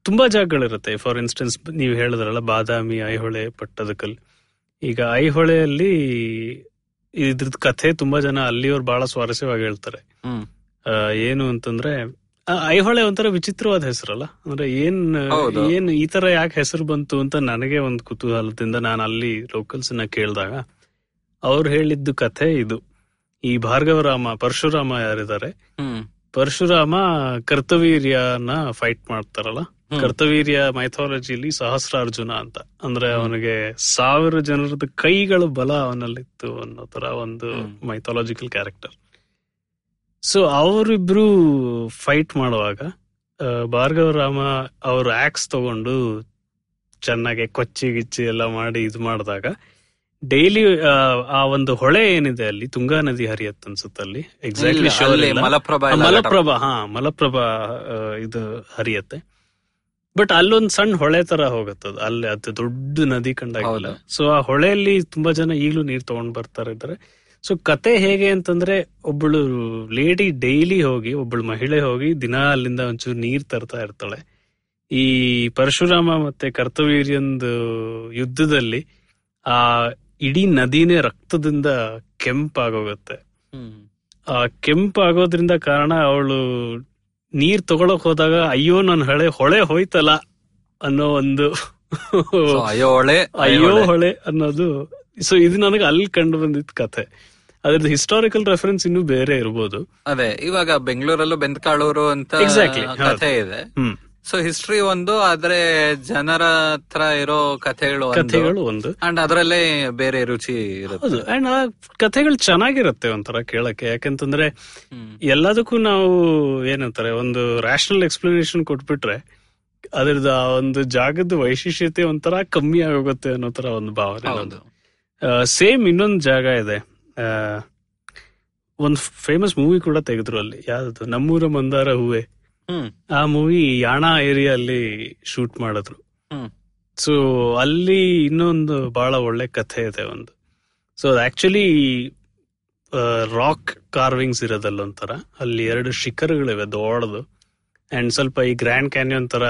ತುಂಬಾ ಜಾಗಗಳಿರುತ್ತೆ. ಫಾರ್ ಇನ್ಸ್ಟೆನ್ಸ್ ನೀವು ಹೇಳಿದ್ರಲ್ಲ ಬಾದಾಮಿ ಐಹೊಳೆ ಪಟ್ಟದಕಲ್. ಈಗ ಐಹೊಳೆಯಲ್ಲಿ ಇದ್ರದ್ ಕಥೆ ತುಂಬಾ ಜನ ಅಲ್ಲಿಯವ್ರು ಬಹಳ ಸ್ವಾರಸ್ಯವಾಗಿ ಹೇಳ್ತಾರೆ. ಏನು ಅಂತಂದ್ರೆ ಐಹೊಳೆ ಒಂಥರ ವಿಚಿತ್ರವಾದ ಹೆಸರಲ್ಲ? ಅಂದ್ರೆ ಏನ್. ಏನ್ ಈ ತರ ಯಾಕೆ ಹೆಸರು ಬಂತು ಅಂತ ನನಗೆ ಒಂದು ಕುತೂಹಲದಿಂದ ನಾನು ಅಲ್ಲಿ ಲೋಕಲ್ಸ್ನ ಕೇಳಿದಾಗ ಅವ್ರು ಹೇಳಿದ್ದು ಕಥೆ ಇದು. ಈ ಭಾರ್ಗವರಾಮ ಪರಶುರಾಮ ಯಾರಿದ್ದಾರೆ ಪರಶುರಾಮ ಕರ್ತವೀರ್ಯನ ಫೈಟ್ ಮಾಡ್ತಾರಲ್ಲ. ಕರ್ತವೀರ್ಯ ಮೈಥಾಲಜಿಲಿ ಸಹಸ್ರಾರ್ಜುನ ಅಂತ. ಅಂದ್ರೆ ಅವನಿಗೆ ಸಾವಿರ ಜನರದ ಕೈಗಳ ಬಲ ಅವನಲ್ಲಿತ್ತು ಅನ್ನೋ ತರ ಒಂದು ಮೈಥಾಲಜಿಕಲ್ ಕ್ಯಾರೆಕ್ಟರ್ ಸೊ ಅವರಿಬ್ರು ಫೈಟ್ ಮಾಡುವಾಗ ಭಾರ್ಗವ ಭಾರ್ಗವರಾಮ ಅವ್ರ ಆಕ್ಸ್ ತಗೊಂಡು ಚೆನ್ನಾಗಿ ಕೊಚ್ಚಿ ಗಿಚ್ಚಿ ಎಲ್ಲ ಮಾಡಿ ಇದು ಮಾಡಿದಾಗ ಡೈಲಿ ಆ ಒಂದು ಹೊಳೆ ಏನಿದೆ ಅಲ್ಲಿ ತುಂಗಾ ನದಿ ಹರಿಯತ್ ಅನ್ಸುತ್ತೆ ಅಲ್ಲಿ ಎಕ್ಸಾಕ್ಟ್ಲಿ ಮಲಪ್ರಭಾ ಮಲಪ್ರಭಾ ಹಾ ಮಲಪ್ರಭಾ ಇದು ಹರಿಯತ್ತೆ. ಬಟ್ ಅಲ್ಲೊಂದ್ ಸಣ್ಣ ಹೊಳೆ ತರ ಹೋಗುತ್ತದ ಅಲ್ಲಿ ಅದು ದೊಡ್ಡ ನದಿ ಕಂಡಾಗಿಲ್ಲ. ಸೊ ಆ ಹೊಳೆಯಲ್ಲಿ ತುಂಬಾ ಜನ ಈಗಲೂ ನೀರ್ ತಗೊಂಡ್ ಬರ್ತಾರೆ ಇದ್ದಾರೆ. ಸೊ ಕತೆ ಹೇಗೆ ಅಂತಂದ್ರೆ ಒಬ್ಬಳು ಲೇಡಿ ಡೈಲಿ ಹೋಗಿ ಒಬ್ಬಳು ಮಹಿಳೆ ಹೋಗಿ ದಿನ ಅಲ್ಲಿಂದ ಒಂಚೂರು ನೀರ್ ತರ್ತಾ ಇರ್ತಾಳೆ. ಈ ಪರಶುರಾಮ ಮತ್ತೆ ಕರ್ತವೀರ್ಯಂದು ಯುದ್ಧದಲ್ಲಿ ಆ ಇಡೀ ನದಿನೇ ರಕ್ತದಿಂದ ಕೆಂಪಾಗೋಗುತ್ತೆ. ಆ ಕೆಂಪಾಗೋದ್ರಿಂದ ಕಾರಣ ಅವಳು ನೀರ್ ತಗೊಳಕ್ ಹೋದಾಗ ಅಯ್ಯೋ ನನ್ ಹಳೆ ಹೊಳೆ ಹೋಯ್ತಲ್ಲ ಅನ್ನೋ ಒಂದು ಅಯ್ಯೋ ಹೊಳೆ ಅಯ್ಯೋ ಹೊಳೆ. ಅನ್ನೋದು. ಸೊ ಇದು ನನಗೆ ಅಲ್ಲಿ ಕಂಡು ಬಂದಿದ್ ಕಥೆ ಅದ್ರದ್ದು ಹಿಸ್ಟಾರಿಕಲ್ ರೆಫರೆನ್ಸ್ ಇನ್ನು ಬೇರೆ ಇರಬಹುದು ಅದೇ ಇವಾಗ ಬೆಂಗಳೂರಲ್ಲೂ ಬೆಂದ್ಕಾಳೂರು ಅಂತ ಕಥೆ ಇದೆ. ಸೊ ಹಿಸ್ಟ್ರಿ ಒಂದು ಆದ್ರೆ ಜನರ ಹತ್ರ ಇರೋ ಕಥೆಗಳು ಕಥೆಗಳು ಒಂದು. ಅಂಡ್ ಅದರಲ್ಲೇ ಬೇರೆ ರುಚಿ ಇರುತ್ತೆ. ಅಂಡ್ ಆ ಕಥೆಗಳು ಚೆನ್ನಾಗಿರುತ್ತೆ ಒಂಥರ ಕೇಳಕ್ಕೆ. ಯಾಕಂತಂದ್ರೆ ಎಲ್ಲದಕ್ಕೂ ನಾವು ಏನಂತಾರೆ ಒಂದು ರ್ಯಾಷನಲ್ ಎಕ್ಸ್ಪ್ಲನೇಷನ್ ಕೊಟ್ಬಿಟ್ರೆ ಅದ್ರದ ಆ ಒಂದು ಜಾಗದ ವೈಶಿಷ್ಟ್ಯತೆ ಒಂಥರ ಕಮ್ಮಿ ಆಗೋಗುತ್ತೆ ಅನ್ನೋ ತರ ಒಂದು ಭಾವನೆ ಸೇಮ್ ಇನ್ನೊಂದು ಜಾಗ ಇದೆ. ಒಂದ್ ಫೇಮಸ್ ಮೂವಿ ಕೂಡ ತೆಗೆದ್ರು ಅಲ್ಲಿ. ಯಾವ್ದು ನಮ್ಮೂರ ಮಂದಾರ ಹೂವೆ. ಆ ಮೂವಿ ಯಾಣ ಏರಿಯಾ ಅಲ್ಲಿ ಶೂಟ್ ಮಾಡಿದ್ರು ಸೊ ಅಲ್ಲಿ ಇನ್ನೊಂದು ಬಹಳ ಒಳ್ಳೆ ಕಥೆ ಇದೆ ಒಂದು. ಸೊ ಆಕ್ಚುಲಿ ರಾಕ್ ಕಾರ್ವಿಂಗ್ಸ್ ಇರೋದಲ್ಲ ಒಂಥರ ಅಲ್ಲಿ ಎರಡು ಶಿಖರ್ಗಳಿವೆ ದೊಡ್ಡದು. ಅಂಡ್ ಸ್ವಲ್ಪ ಈ ಗ್ರ್ಯಾಂಡ್ ಕ್ಯಾನ್ಯನ್ ತರ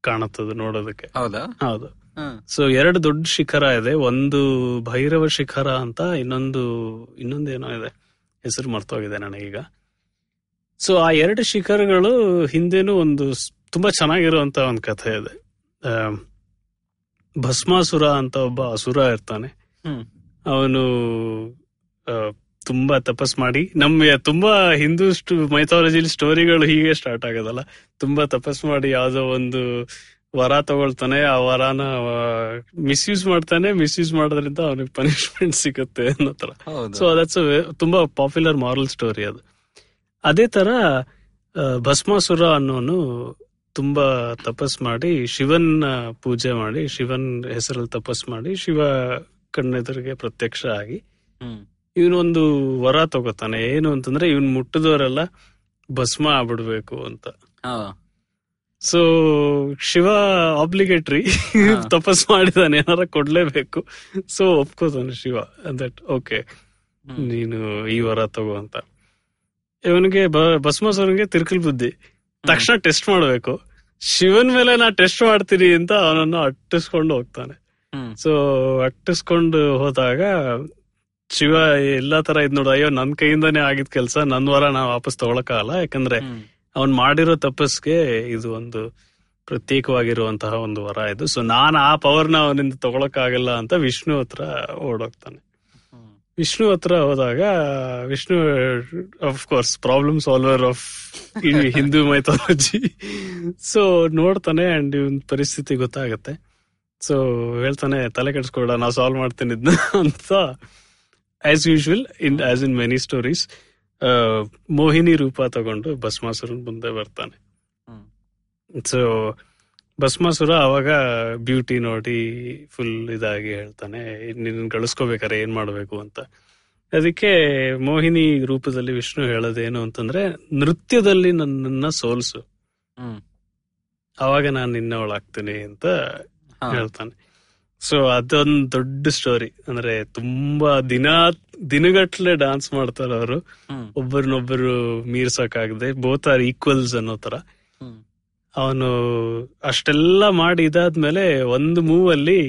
ಕಾಣುತ್ತದೆ ನೋಡೋದಕ್ಕೆ. ಹೌದಾ? ಹೌದು. ಸೊ ಎರಡು ದೊಡ್ಡ ಶಿಖರ ಇದೆ. ಒಂದು ಭೈರವ ಶಿಖರ ಅಂತ ಇನ್ನೊಂದು ಇನ್ನೊಂದೇನೋ ಇದೆ. ಹೆಸರು ಮರ್ತೋಗಿದೆ ನನಗೀಗ. ಸೊ ಆ ಎರಡು ಶಿಖರಗಳು ಹಿಂದೆನೂ ಒಂದು ತುಂಬಾ ಚೆನ್ನಾಗಿರುವಂತ ಒಂದು ಕಥೆ ಇದೆ. ಭಸ್ಮಾಸುರ ಅಂತ ಒಬ್ಬ ಅಸುರ ಇರ್ತಾನೆ. ಅವನು ತುಂಬಾ ತಪಸ್ ಮಾಡಿ ನಮ್ಮ ತುಂಬಾ ಹಿಂದೂ ಮೈಥಾಲಜಿ ಸ್ಟೋರಿಗಳು ಹೀಗೆ ಸ್ಟಾರ್ಟ್ ಆಗೋದಲ್ಲ. ತುಂಬಾ ತಪಸ್ ಮಾಡಿ ಯಾವ್ದೋ ಒಂದು ವರ ತಗೊಳ್ತಾನೆ ಆ ವರಾನ ಮಿಸ್ಯೂಸ್ ಮಾಡ್ತಾನೆ ಮಿಸ್ಯೂಸ್ ಮಾಡೋದ್ರಿಂದ ಅವನಿಗೆ ಪನಿಷ್ಮೆಂಟ್ ಸಿಗುತ್ತೆ ಅನ್ನೋ ತರ ಸೊ ದಟ್ಸ್ ತುಂಬಾ ಪಾಪ್ಯುಲರ್ ಮಾರಲ್ ಸ್ಟೋರಿ ಅದು. ಅದೇ ತರ ಭಸ್ಮಾಸುರ ಅನ್ನೋನು ತುಂಬಾ ತಪಸ್ ಮಾಡಿ ಶಿವನ್ ಪೂಜೆ ಮಾಡಿ ಶಿವನ್ ಹೆಸರಲ್ಲಿ ತಪಸ್ ಮಾಡಿ ಶಿವ ಕಣ್ಣೆದುರಿಗೆ ಪ್ರತ್ಯಕ್ಷ ಆಗಿ ಇವನೊಂದು ವರ ತಗೋತಾನೆ. ಏನು ಅಂತಂದ್ರೆ ಇವನ್ ಮುಟ್ಟದವರೆಲ್ಲ ಭಸ್ಮ ಆಗ್ಬಿಡ್ಬೇಕು ಅಂತ. ಸೊ ಶಿವ ಆಬ್ಲಿಗೇಟ್ರಿ. ತಪಸ್ ಮಾಡಿದಾನೆ ಏನಾರ ಕೊಡ್ಲೇಬೇಕು. ಸೊ ಒಪ್ಕೋತಾನೆ ಶಿವ. ದಟ್ ಓಕೆ ನೀನು ಈ ವರ ತಗೋ ಅಂತ. ಇವನಿಗೆ ಭಸ್ಮಾಸುರನಿಗೆ ತಿರ್ಕಲ್ ಬುದ್ಧಿ. ತಕ್ಷಣ ಟೆಸ್ಟ್ ಮಾಡ್ಬೇಕು. ಶಿವನ್ ಮೇಲೆ ನಾ ಟೆಸ್ಟ್ ಮಾಡ್ತೀನಿ ಅಂತ ಅವನನ್ನು ಅಟ್ಟಿಸ್ಕೊಂಡು ಹೋಗ್ತಾನೆ. ಸೊ ಅಟ್ಟಿಸ್ಕೊಂಡು ಹೋದಾಗ ಶಿವ ಎಲ್ಲಾ ತರ ಇದ್ ನೋಡ ಅಯ್ಯೋ ನನ್ ಕೈಯಿಂದಾನೇ ಆಗಿದ್ ಕೆಲ್ಸ ನನ್ ವರ ನಾ ವಾಪಸ್ ತಗೊಳಕ್ಕಾಗಲ್ಲ. ಯಾಕಂದ್ರೆ ಅವನ್ ಮಾಡಿರೋ ತಪಸ್ಗೆ ಇದು ಒಂದು ಪ್ರತ್ಯೇಕವಾಗಿರುವಂತಹ ಒಂದು ವರ ಇದು. ಸೊ ನಾನು ಆ ಪವರ್ನ ಅವನಿಂದ ತಗೊಳಕ್ಕಾಗಲ್ಲ ಅಂತ ವಿಷ್ಣು ಹತ್ರ ಓಡೋಗ್ತಾನೆ. ವಿಷ್ಣು ಹತ್ರ ಹೋದಾಗ Vishnu of course problem solver of Hindu mythology so ನೋಡ್ತಾನೆ ಅಂಡ್ ಇವನ್ ಪರಿಸ್ಥಿತಿ ಗೊತ್ತಾಗತ್ತೆ. ಸೊ ಹೇಳ್ತಾನೆ ತಲೆ ಕೆಡಿಸ್ಕೊಡ ನಾ ಸಾಲ್ವ್ ಮಾಡ್ತೀನಿ ಇದ್ನ ಅಂತ. As usual in as in many stories Mohini ರೂಪ ತಗೊಂಡು ಭಸ್ಮಾಸುರ ಮುಂದೆ ಬರ್ತಾನೆ. ಸೊ ಭಸ್ಮಾಸುರ ಅವಾಗ ಬ್ಯೂಟಿ ನೋಡಿ ಫುಲ್ ಇದಾಗಿ ಹೇಳ್ತಾನೆ ನಿನ್ ಗಳಿಸ್ಕೋಬೇಕಾರೆ ಏನ್ ಮಾಡ್ಬೇಕು ಅಂತ. ಅದಕ್ಕೆ ಮೋಹಿನಿ ರೂಪದಲ್ಲಿ ವಿಷ್ಣು ಹೇಳೋದೇನು ಅಂತಂದ್ರೆ ನೃತ್ಯದಲ್ಲಿ ನನ್ನನ್ನ ಸೋಲ್ಸು. ಅವಾಗ ನಾನು ನಿನ್ನವಳಾಗ್ತೀನಿ ಅಂತ ಹೇಳ್ತಾನೆ. ಸೊ ಅದೊಂದು ದೊಡ್ಡ ಸ್ಟೋರಿ ಅಂದ್ರೆ ತುಂಬಾ ದಿನ ದಿನಗಟ್ಲೆ ಡಾನ್ಸ್ ಮಾಡ್ತಾರೆ ಅವರು. ಒಬ್ಬರನ್ನೊಬ್ಬರು ಮೀರ್ಸಕ್ಕಾಗದೆ ಬೋತ್ ಆರ್ ಈಕ್ವಲ್ಸ್ ಅನ್ನೋ ತರ ಅವನು ಅಷ್ಟೆಲ್ಲ ಮಾಡಿ ಇದಾದ್ಮೇಲೆ ಒಂದು ಮೂವ್ ಅಲ್ಲಿ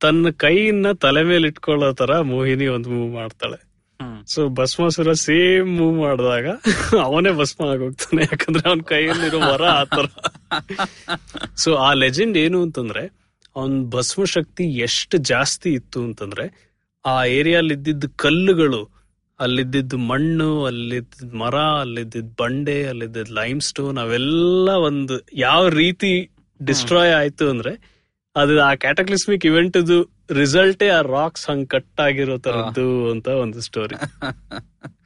ತನ್ನ ಕೈಯನ್ನ ತಲೆ ಮೇಲೆ ಇಟ್ಕೊಳ್ಳೋ ತರ ಮೋಹಿನಿ ಒಂದು ಮೂವ್ ಮಾಡ್ತಾಳೆ. ಸೊ ಭಸ್ಮಾಸುರ ಸೇಮ್ ಮೂವ್ ಮಾಡಿದಾಗ ಅವನೇ ಭಸ್ಮ ಆಗೋಗ್ತಾನೆ. ಯಾಕಂದ್ರೆ ಅವನ ಕೈಯಲ್ಲಿರೋ ವರ ಆತರ ಸೊ ಆ ಲೆಜೆಂಡ್ ಏನು ಅಂತಂದ್ರೆ ಅವನ್ ಭಸ್ಮ ಶಕ್ತಿ ಎಷ್ಟು ಜಾಸ್ತಿ ಇತ್ತು ಅಂತಂದ್ರೆ ಆ ಏರಿಯಾಲ್ ಇದ್ದಿದ್ದ ಕಲ್ಲುಗಳು ಅಲ್ಲಿದ್ದಿದ್ದು ಮಣ್ಣು ಅಲ್ಲಿದ್ದ ಮರ ಅಲ್ಲಿದ್ದಿದ್ದ ಬಂಡೆ ಅಲ್ಲಿದ್ದಿದ್ದ ಲೈಮ್ ಸ್ಟೋನ್ ಅವೆಲ್ಲ ಒಂದು ಯಾವ ರೀತಿ ಡಿಸ್ಟ್ರಾಯ್ ಆಯ್ತು ಅಂದ್ರೆ ಅದು ಆ ಕ್ಯಾಟಕ್ಲಿಸ್ಮಿಕ್ ಇವೆಂಟ್ ರಿಸಲ್ಟೇ ಆ ರಾಕ್ಸ್ ಹಂಗ್ ಕಟ್ ಆಗಿರೋ ತರದ್ದು ಅಂತ ಒಂದು ಸ್ಟೋರಿ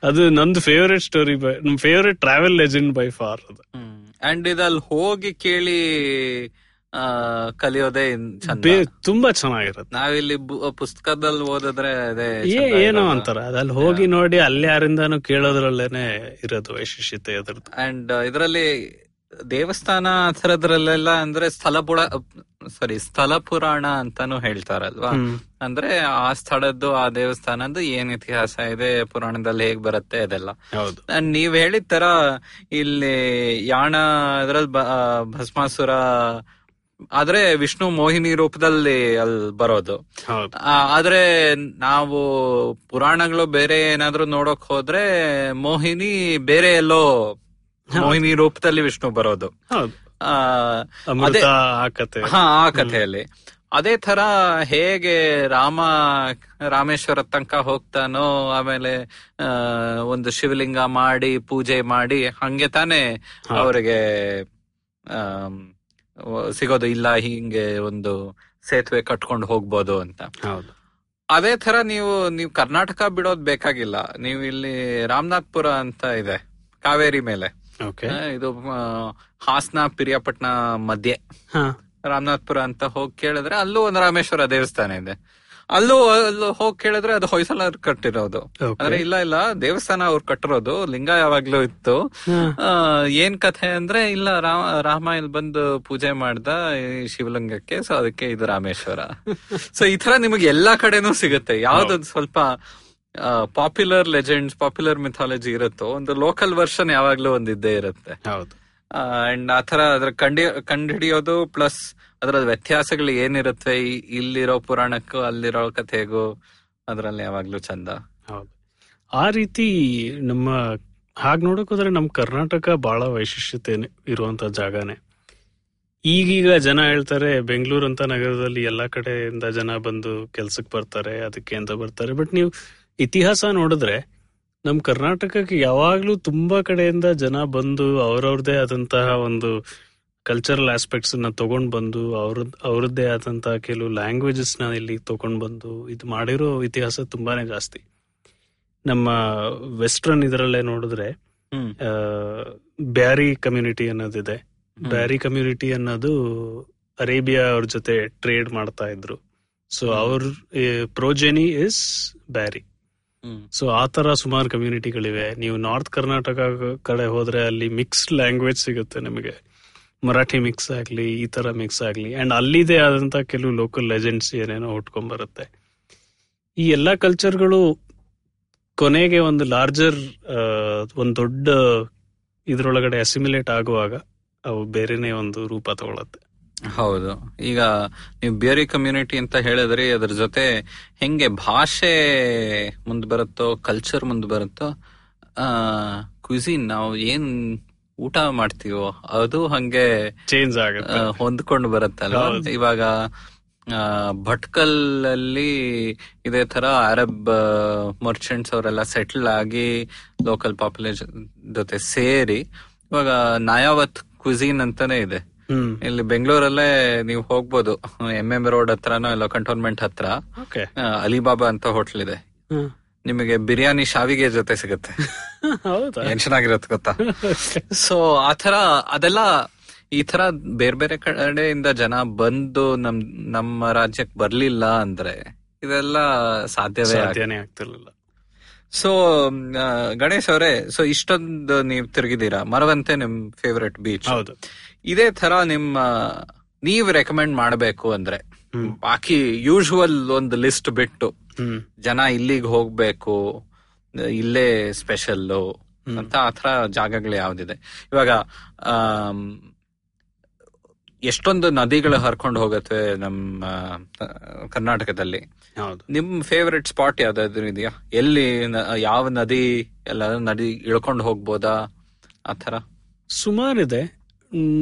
ಅದು ನಂದು ಫೇವರೇಟ್ ಸ್ಟೋರಿ ಬೈ ನಮ್ favourite travel legend by far ಅದು. ಅಂಡ್ ಇದಲ್ಲಿ ಹೋಗಿ ಕೇಳಿ ಕಲಿಯೋದೇ ತುಂಬಾ ಚೆನ್ನಾಗಿರುತ್ತೆ. ನಾವಿಲ್ಲಿ ಪುಸ್ತಕದಲ್ಲಿ ಓದಿದ್ರೆ ಅದೇ ಏನೋ ಅಂತಾರ ಅದಲ್ಲಿ ಹೋಗಿ ನೋಡಿ ಅಲ್ಲಿ ಯಾರಿಂದಾನು ಕೇಳೋದ್ರಲ್ಲೇನೆ ಇರೋದು ವೈಶಿಷ್ಟ್ಯತೆ ಅದ್ರದ್ದು ಅಂಡ್ ಇದರಲ್ಲಿ ದೇವಸ್ಥಾನ ಆ ಥರದ್ರಲ್ಲೆಲ್ಲ ಅಂದ್ರೆ ಸ್ಥಳ ಪುರ ಸಾರಿ ಸ್ಥಳ ಪುರಾಣ ಅಂತಾನು ಹೇಳ್ತಾರಲ್ವಾ. ಅಂದ್ರೆ ಆ ಸ್ಥಳದ್ದು ಆ ದೇವಸ್ಥಾನದ್ದು ಏನ್ ಇತಿಹಾಸ ಇದೆ ಪುರಾಣದಲ್ಲಿ ಹೇಗ್ ಬರುತ್ತೆ ಅದೆಲ್ಲ. ಹೌದು. And ನೀವ್ ಹೇಳಿದ ತರ ಇಲ್ಲಿ ಯಾಣ ಅದ್ರಲ್ಲಿ ಭಸ್ಮಾಸುರ ಆದ್ರೆ ವಿಷ್ಣು ಮೋಹಿನಿ ರೂಪದಲ್ಲಿ ಅಲ್ಲಿ ಬರೋದು. ಆ, ಆದ್ರೆ ನಾವು ಪುರಾಣಗಳು ಬೇರೆ ಏನಾದ್ರು ನೋಡಕ್ ಹೋದ್ರೆ ಮೋಹಿನಿ ಬೇರೆ ಎಲ್ಲೋ ಮೋಹಿನಿ ರೂಪದಲ್ಲಿ ವಿಷ್ಣು ಬರೋದು. ಆ, ಆ ಹಾ ಆ ಕಥೆಯಲ್ಲಿ. ಅದೇ ತರ ಹೇಗೆ ರಾಮ ರಾಮೇಶ್ವರ ತನಕ ಹೋಗ್ತಾನೋ ಆಮೇಲೆ ಆ, ಒಂದು ಶಿವಲಿಂಗ ಮಾಡಿ ಪೂಜೆ ಮಾಡಿ ಹಂಗೆ ತಾನೇ ಅವರಿಗೆ ಸಿಗೋದು ಇಲ್ಲ ಹಿಂಗೆ ಒಂದು ಸೇತುವೆ ಕಟ್ಕೊಂಡು ಹೋಗ್ಬೋದು ಅಂತ. ಅದೇ ತರ ನೀವು ನೀವು ಕರ್ನಾಟಕ ಬಿಡೋದ್ ಬೇಕಾಗಿಲ್ಲ. ನೀವು ಇಲ್ಲಿ ರಾಮನಾಥ್ಪುರ ಅಂತ ಇದೆ ಕಾವೇರಿ ಮೇಲೆ. ಓಕೆ. ಇದು ಹಾಸನ ಪಿರಿಯಾಪಟ್ನ ಮಧ್ಯೆ. ರಾಮನಾಥ್ಪುರ ಅಂತ ಹೋಗಿ ಕೇಳಿದ್ರೆ ಅಲ್ಲೂ ಒಂದು ರಾಮೇಶ್ವರ ದೇವಸ್ಥಾನ ಇದೆ. ಅಲ್ಲೂ ಅಲ್ಲೂ ಹೋಗಿ ಕೇಳಿದ್ರೆ ಅದು ಹೊಯ್ಸಳ ಕಟ್ಟಿರೋದು. ಅಂದ್ರೆ ಇಲ್ಲ ಇಲ್ಲ ದೇವಸ್ಥಾನ ಅವ್ರು ಕಟ್ಟಿರೋದು. ಲಿಂಗ ಯಾವಾಗ್ಲೂ ಇತ್ತು. ಆ, ಏನ್ ಕಥೆ ಅಂದ್ರೆ ಇಲ್ಲ ರಾಮ ರಾಮ ಇಲ್ಲಿ ಬಂದು ಪೂಜೆ ಮಾಡ್ದ ಈ ಶಿವಲಿಂಗಕ್ಕೆ ಸೊ ಅದಕ್ಕೆ ಇದು ರಾಮೇಶ್ವರ. ಸೊ ಈ ತರ ನಿಮಗೆ ಎಲ್ಲಾ ಕಡೆನೂ ಸಿಗುತ್ತೆ. ಯಾವ್ದೊಂದು ಸ್ವಲ್ಪ ಪಾಪ್ಯುಲರ್ ಲೆಜೆಂಡ್ಸ್ ಪಾಪ್ಯುಲರ್ ಮಿಥಾಲಜಿ ಇರುತ್ತೋ ಒಂದು ಲೋಕಲ್ ವರ್ಷನ್ ಯಾವಾಗ್ಲೂ ಒಂದಿದ್ದೇ ಇರುತ್ತೆ. ಹೌದು. ಅಂಡ್ ಆತರ ಅದ್ರ ಕಂಡಿ ಕಂಡುಹಿಡಿಯೋದು ಪ್ಲಸ್ ಅದರ ವ್ಯತ್ಯಾಸಗಳು ಏನಿರುತ್ತೆ? ಇಲ್ಲಿರೋ ಪುರಾಣಕ್ಕೂ, ಅಲ್ಲಿರೋ ಕಥೆಗೂ, ಅದ್ರಲ್ಲಿ ಯಾವಾಗ್ಲೂ ಚಂದ. ಹೌದು. ಆ ರೀತಿ ನಮ್ಮ, ಹಾಗ್ ನೋಡಕ್ ಹೋದ್ರೆ ನಮ್ ಕರ್ನಾಟಕ ಬಹಳ ವೈಶಿಷ್ಟ್ಯತೆ ಇರುವಂತ ಜಾಗನೇ. ಈಗೀಗ ಜನ ಹೇಳ್ತಾರೆ, ಬೆಂಗಳೂರು ಅಂತ ನಗರದಲ್ಲಿ ಎಲ್ಲಾ ಕಡೆಯಿಂದ ಜನ ಬಂದು ಕೆಲ್ಸಕ್ಕೆ ಬರ್ತಾರೆ, ಅದಕ್ಕೆ ಅಂತ ಬರ್ತಾರೆ. ಬಟ್ ನೀವು ಇತಿಹಾಸ ನೋಡಿದ್ರೆ, ನಮ್ ಕರ್ನಾಟಕಕ್ಕೆ ಯಾವಾಗ್ಲೂ ತುಂಬಾ ಕಡೆಯಿಂದ ಜನ ಬಂದು ಅವ್ರವ್ರದೇ ಆದಂತಹ ಒಂದು ಕಲ್ಚರಲ್ ಆಸ್ಪೆಕ್ಟ್ಸ್ನ ತಗೊಂಡ್ ಬಂದು ಅವ್ರ ಅವ್ರದ್ದೇ ಆದಂತಹ ಕೆಲವು ಲ್ಯಾಂಗ್ವೇಜಸ್ನ ಇಲ್ಲಿ ತಗೊಂಡ್ ಬಂದು ಇದು ಮಾಡಿರೋ ಇತಿಹಾಸ ತುಂಬಾನೇ ಜಾಸ್ತಿ. ನಮ್ಮ ವೆಸ್ಟರ್ನ್ ಇದರಲ್ಲೇ ನೋಡಿದ್ರೆ ಆ, ಬ್ಯಾರಿ ಕಮ್ಯುನಿಟಿ ಅನ್ನೋದಿದೆ. ಬ್ಯಾರಿ ಕಮ್ಯುನಿಟಿ ಅನ್ನೋದು ಅರೇಬಿಯಾ ಅವ್ರ ಜೊತೆ ಟ್ರೇಡ್ ಮಾಡ್ತಾ ಇದ್ರು. ಸೊ ಅವ್ರ ಪ್ರೋಜೆನಿ ಇಸ್ ಬ್ಯಾರಿ. ಸೊ ಆ ತರ ಸುಮಾರು ಕಮ್ಯುನಿಟಿಗಳಿವೆ ನೀವು ನಾರ್ತ್ ಕರ್ನಾಟಕ ಕಡೆ ಹೋದ್ರೆ ಅಲ್ಲಿ ಮಿಕ್ಸ್ಡ್ ಲ್ಯಾಂಗ್ವೇಜ್ ಸಿಗುತ್ತೆ ನಿಮಗೆ. ಮರಾಠಿ ಮಿಕ್ಸ್ ಆಗ್ಲಿ, ಈ ತರ ಮಿಕ್ಸ್ ಆಗ್ಲಿ ಅಂಡ್ ಅಲ್ಲಿದೇ ಆದಂತ ಕೆಲವು ಲೋಕಲ್ ಲೆಜೆಂಡ್ಸ್ ಏನೇನೋ ಹುಟ್ಕೊಂಡ್ ಬರುತ್ತೆ ಈ ಎಲ್ಲಾ ಕಲ್ಚರ್ಗಳು ಕೊನೆಗೆ ಒಂದು ಲಾರ್ಜರ್ ಒಂದು ದೊಡ್ಡ ಇದ್ರೊಳಗಡೆ ಅಸಿಮಿಲೇಟ್ ಆಗುವಾಗ ಅವು ಬೇರೆನೇ ಒಂದು ರೂಪ ತಗೊಳತ್ತೆ. ಹೌದು. ಈಗ ನೀವು ಬೇರೆ ಕಮ್ಯುನಿಟಿ ಅಂತ ಹೇಳಿದ್ರಿ ಅದ್ರ ಜೊತೆ ಹೆಂಗೆ ಭಾಷೆ ಮುಂದ್ ಬರುತ್ತೋ ಕಲ್ಚರ್ ಮುಂದ್ ಬರುತ್ತೋ ಕ್ವಿಝಿನ್ ನಾವು ಏನ್ ಊಟ ಮಾಡ್ತೀವೋ ಅದು ಹಂಗೆ ಚೇಂಜ್ ಆಗುತ್ತೆ. ಹೊಂದ್ಕೊಂಡು ಬರುತ್ತಲ್ಲ. ಇವಾಗ ಭಟ್ಕಲ್ ಅಲ್ಲಿ ಇದೇ ತರ ಅರಬ್ ಮರ್ಚೆಂಟ್ಸ್ ಅವರೆಲ್ಲ ಸೆಟ್ಲ್ ಆಗಿ ಲೋಕಲ್ ಪಾಪ್ಯುಲೇಷನ್ ಜೊತೆ ಸೇರಿ ಇವಾಗ ನಾಯಾವತ್ ಕ್ವಿಝಿನ್ ಅಂತಾನೆ ಇದೆ. ಇಲ್ಲಿ ಬೆಂಗಳೂರಲ್ಲೇ ನೀವು ಹೋಗ್ಬೋದು. ಎಂ ಎಂ ರೋಡ್ ಹತ್ರನೋ ಇಲ್ಲ ಕಂಟೋನ್ಮೆಂಟ್ ಹತ್ರ. ಅಲಿಬಾಬಾ ಅಂತ ಹೋಟ್ಲ್ ಇದೆ. ನಿಮಗೆ ಬಿರಿಯಾನಿ ಶಾವಿಗೆ ಜೊತೆ ಸಿಗುತ್ತೆ. ಟೆನ್ಷನ್ ಆಗಿರತ್ತೆ ಗೊತ್ತಾ? ಸೊ ಆತರ ಅದೆಲ್ಲ ಈ ತರ ಬೇರೆ ಬೇರೆ ಕಡೆಯಿಂದ ಜನ ಬಂದು ನಮ್ ನಮ್ಮ ರಾಜ್ಯಕ್ಕೆ ಬರ್ಲಿಲ್ಲ ಅಂದ್ರೆ ಇದೆಲ್ಲ ಸಾಧ್ಯವೇ ಆಗ್ತಿರ್ಲಿಲ್ಲ. ಸೊ ಗಣೇಶ್ ಅವರೇ ಸೊ ಇಷ್ಟೊಂದು ನೀವು ತಿರುಗಿದೀರಾ ಮರವಂತೆ ನಿಮ್ ಫೇವರೆಟ್ ಬೀಚ್ ಹೌದು. ಇದೇ ತರ ನಿಮ್ಮ ನೀವ್ ರೆಕಮೆಂಡ್ ಮಾಡಬೇಕು ಅಂದ್ರೆ. ಬಾಕಿ ಯೂಶುವಲ್ ಒಂದು ಲಿಸ್ಟ್ ಬಿಟ್ಟು ಜನ ಇಲ್ಲಿಗೆ ಹೋಗ್ಬೇಕು ಇಲ್ಲೇ ಸ್ಪೆಷಲ್ ಅಂತ ಅಂತ ಆತರ ಜಾಗಗಳು ಯಾವ್ದಿದೆ. ಇವಾಗ ಆ ಎಷ್ಟೊಂದು ನದಿಗಳು ಹರ್ಕೊಂಡು ಹೋಗತ್ತೆ ನಮ್ಮ ಕರ್ನಾಟಕದಲ್ಲಿ. ಹೌದು. ನಿಮ್ ಫೇವರೆಟ್ ಸ್ಪಾಟ್ ಯಾವ್ದಾದ್ರು ಇದೆಯಾ? ಎಲ್ಲಿ ಯಾವ ನದಿ ಎಲ್ಲ ನದಿ ಇಳ್ಕೊಂಡು ಹೋಗ್ಬೋದಾ? ಆತರ ಸುಮಾರಿದೆ.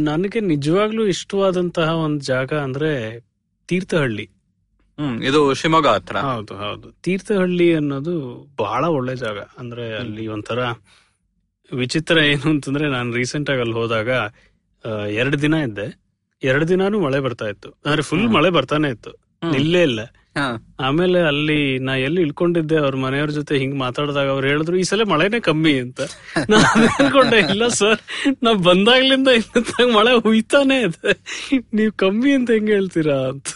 ನನಗೆ ನಿಜವಾಗ್ಲೂ ಇಷ್ಟವಾದಂತಹ ಒಂದು ಜಾಗ ಅಂದ್ರೆ ತೀರ್ಥಹಳ್ಳಿ. ಹ್ಮ್ ಇದು ಶಿವಮೊಗ್ಗ ಹತ್ರ. ಹೌದು ಹೌದು. ತೀರ್ಥಹಳ್ಳಿ ಅನ್ನೋದು ಬಹಳ ಒಳ್ಳೆ ಜಾಗ. ಅಂದ್ರೆ ಅಲ್ಲಿ ಒಂಥರ ವಿಚಿತ್ರ ಏನು ಅಂತಂದ್ರೆ ನಾನು ರೀಸೆಂಟ್ ಆಗಿ ಅಲ್ಲಿ ಹೋದಾಗ ಎರಡು ದಿನ ಇದ್ದೆ. ಎರಡು ದಿನಾನು ಮಳೆ ಬರ್ತಾ ಇತ್ತು. ಅಂದ್ರೆ ಫುಲ್ ಮಳೆ ಬರ್ತಾನೆ ಇತ್ತು. ಇಲ್ಲೇ. ಇಲ್ಲ. ಆಮೇಲೆ ಅಲ್ಲಿ ನಾ ಎಲ್ಲಿ ಇಳ್ಕೊಂಡಿದ್ದೆ ಅವ್ರ ಮನೆಯವ್ರ ಜೊತೆ ಹಿಂಗ್ ಮಾತಾಡಿದಾಗ ಅವ್ರು ಹೇಳಿದ್ರು ಈ ಸಲ ಮಳೆನೇ ಕಮ್ಮಿ ಅಂತ. ನಾನು ಅನ್ಕೊಂಡೆ ಇಲ್ಲ ಸರ್ ನಾವ್ ಬಂದಾಗ್ಲಿಂದ ಇನ್ನತ್ತಾಗ ಮಳೆ ಹುಯ್ತಾನೆ ಇದೆ. ನೀವ್ ಕಮ್ಮಿ ಅಂತ ಹೆಂಗ್ ಹೇಳ್ತೀರಾ? ಅಂತ.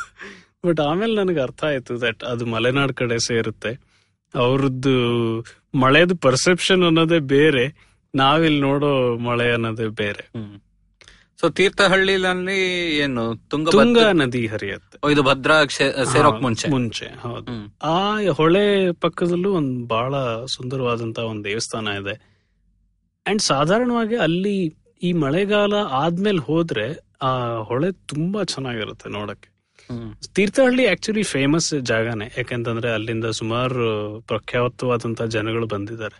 ಬಟ್ ಆಮೇಲೆ ನನಗೆ ಅರ್ಥ ಆಯ್ತು ದಟ್ ಅದು ಮಲೆನಾಡ್ ಕಡೆ ಸೇರುತ್ತೆ. ಅವ್ರದ್ದು ಮಳೆದು ಪರ್ಸೆಪ್ಷನ್ ಅನ್ನೋದೇ ಬೇರೆ ನಾವಿಲ್ಲಿ ನೋಡೋ ಮಳೆ ಅನ್ನೋದೇ ಬೇರೆ. ಸೊ ತೀರ್ಥಹಳ್ಳಿಲಲ್ಲಿ ಏನು ತುಂಗಾ ತುಂಗ ನದಿ ಹರಿಯುತ್ತೆ. ಇದು ಭದ್ರಾ ಸೇರೋಕ್ ಮುಂಚೆ. ಮುಂಚೆ ಹೌದು. ಆ ಹೊಳೆ ಪಕ್ಕದಲ್ಲೂ ಒಂದು ಬಹಳ ಸುಂದರವಾದಂತ ಒಂದು ದೇವಸ್ಥಾನ ಇದೆ. ಅಂಡ್ ಸಾಧಾರಣವಾಗಿ ಅಲ್ಲಿ ಈ ಮಳೆಗಾಲ ಆದ್ಮೇಲೆ ಹೋದ್ರೆ ಆ ಹೊಳೆ ತುಂಬಾ ಚೆನ್ನಾಗಿರುತ್ತೆ ನೋಡಕ್ಕೆ. ತೀರ್ಥಹಳ್ಳಿ ಆಕ್ಚುಲಿ ಫೇಮಸ್ ಜಾಗನೇ. ಯಾಕಂತಂದ್ರೆ ಅಲ್ಲಿಂದ ಸುಮಾರು ಪ್ರಖ್ಯಾತವಾದಂತಹ ಜನಗಳು ಬಂದಿದ್ದಾರೆ.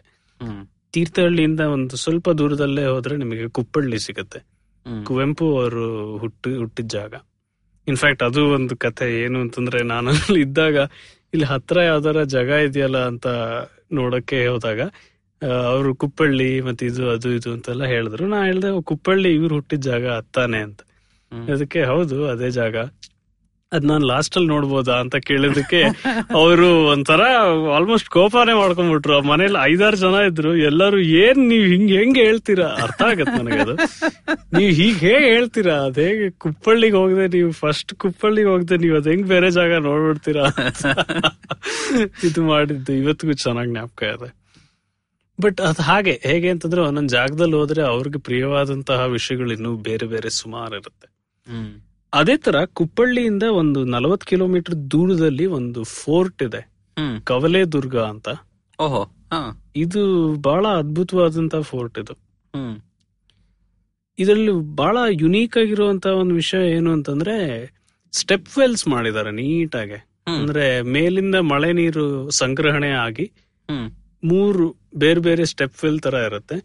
ತೀರ್ಥಹಳ್ಳಿಯಿಂದ ಒಂದು ಸ್ವಲ್ಪ ದೂರದಲ್ಲೇ ಹೋದ್ರೆ ನಿಮಗೆ ಕುಪ್ಪಳ್ಳಿ ಸಿಗುತ್ತೆ. ಕುವೆಂಪು ಅವರು ಹುಟ್ಟಿ ಹುಟ್ಟಿದ ಜಾಗ. ಇನ್ಫ್ಯಾಕ್ಟ್ ಅದು ಒಂದು ಕಥೆ. ಏನು ಅಂತಂದ್ರೆ ನಾನು ಅಲ್ಲಿ ಇದ್ದಾಗ ಇಲ್ಲಿ ಹತ್ರ ಯಾವ್ದಾರ ಜಾಗ ಇದೆಯಲ್ಲ ಅಂತ ನೋಡಕ್ಕೆ ಹೋದಾಗ ಅವರು ಕುಪ್ಪಳ್ಳಿ ಮತ್ತೆ ಇದು ಅದು ಇದು ಅಂತೆಲ್ಲ ಹೇಳಿದ್ರು. ನಾ ಹೇಳ್ದೆ ಕುಪ್ಪಳ್ಳಿ ಇವ್ರು ಹುಟ್ಟಿದ ಜಾಗ ಅತ್ತಾನೆ ಅಂತ. ಅದಕ್ಕೆ ಹೌದು ಅದೇ ಜಾಗ. ಅದ್ ನಾನ್ ಲಾಸ್ಟ್ ಅಲ್ಲಿ ನೋಡ್ಬೋದಾ ಅಂತ ಕೇಳಿದಕ್ಕೆ ಅವರು ಒಂಥರ ಆಲ್ಮೋಸ್ಟ್ ಕೋಪಾನೇ ಮಾಡ್ಕೊಂಡ್ಬಿಟ್ರು. ಮನೇಲಿ ಐದಾರು ಜನ ಇದ್ರು. ಎಲ್ಲರೂ, ಏನ್ ನೀವ್ ಹಿಂಗ್, ಹೆಂಗ್ ಹೇಳ್ತೀರಾ? ಅರ್ಥ ಆಗತ್ ನನಗೆ ಅದು. ನೀವ್ ಹೀಗ್ ಹೇಗ್ ಹೇಳ್ತೀರಾ? ಅದ್ ಹೇಗೆ ಕುಪ್ಪಳ್ಳಿಗೆ ಹೋಗದೆ ನೀವು ಫಸ್ಟ್ ಕುಪ್ಪಳ್ಳಿಗೆ ಹೋಗದೆ ನೀವ್, ಅದ್ ಹೆಂಗ್ ಬೇರೆ ಜಾಗ ನೋಡ್ಬಿಡ್ತೀರಾ ಇದು ಮಾಡಿದ್ದು. ಇವತ್ತಿಗೂ ಚೆನ್ನಾಗ್ ಜ್ಞಾಪಕ ಇದೆ. ಬಟ್ ಅದ್ ಹಾಗೆ, ಹೇಗೆ ಅಂತಂದ್ರೆ ಒಂದೊಂದ್ ಜಾಗದಲ್ಲಿ ಹೋದ್ರೆ ಅವ್ರಿಗೆ ಪ್ರಿಯವಾದಂತಹ ವಿಷಯಗಳು ಇನ್ನೂ ಬೇರೆ ಬೇರೆ ಸುಮಾರು ಇರುತ್ತೆ. ಅದೇ ತರ ಕುಪ್ಪಳ್ಳಿಯಿಂದ ಒಂದು ನಲವತ್ ಕಿಲೋಮೀಟರ್ ದೂರದಲ್ಲಿ ಒಂದು ಫೋರ್ಟ್ ಇದೆ. ಕವಲೆ ದುರ್ಗ ಅಂತ. ಓಹೋ ಇದು ಬಹಳ ಅದ್ಭುತವಾದಂತ ಫೋರ್ಟ್ ಇದು. ಇದರಲ್ಲಿ ಬಹಳ ಯುನೀಕ್ ಆಗಿರುವಂತ ಒಂದು ವಿಷಯ ಏನು ಅಂತಂದ್ರೆ ಸ್ಟೆಪ್ ವೆಲ್ಸ್ ಮಾಡಿದ್ದಾರೆ ನೀಟಾಗಿ. ಅಂದ್ರೆ ಮೇಲಿಂದ ಮಳೆ ನೀರು ಸಂಗ್ರಹಣೆ ಆಗಿ ಮೂರು ಬೇರೆ ಬೇರೆ ಸ್ಟೆಪ್ ವೆಲ್ ತರ ಇರುತ್ತೆ.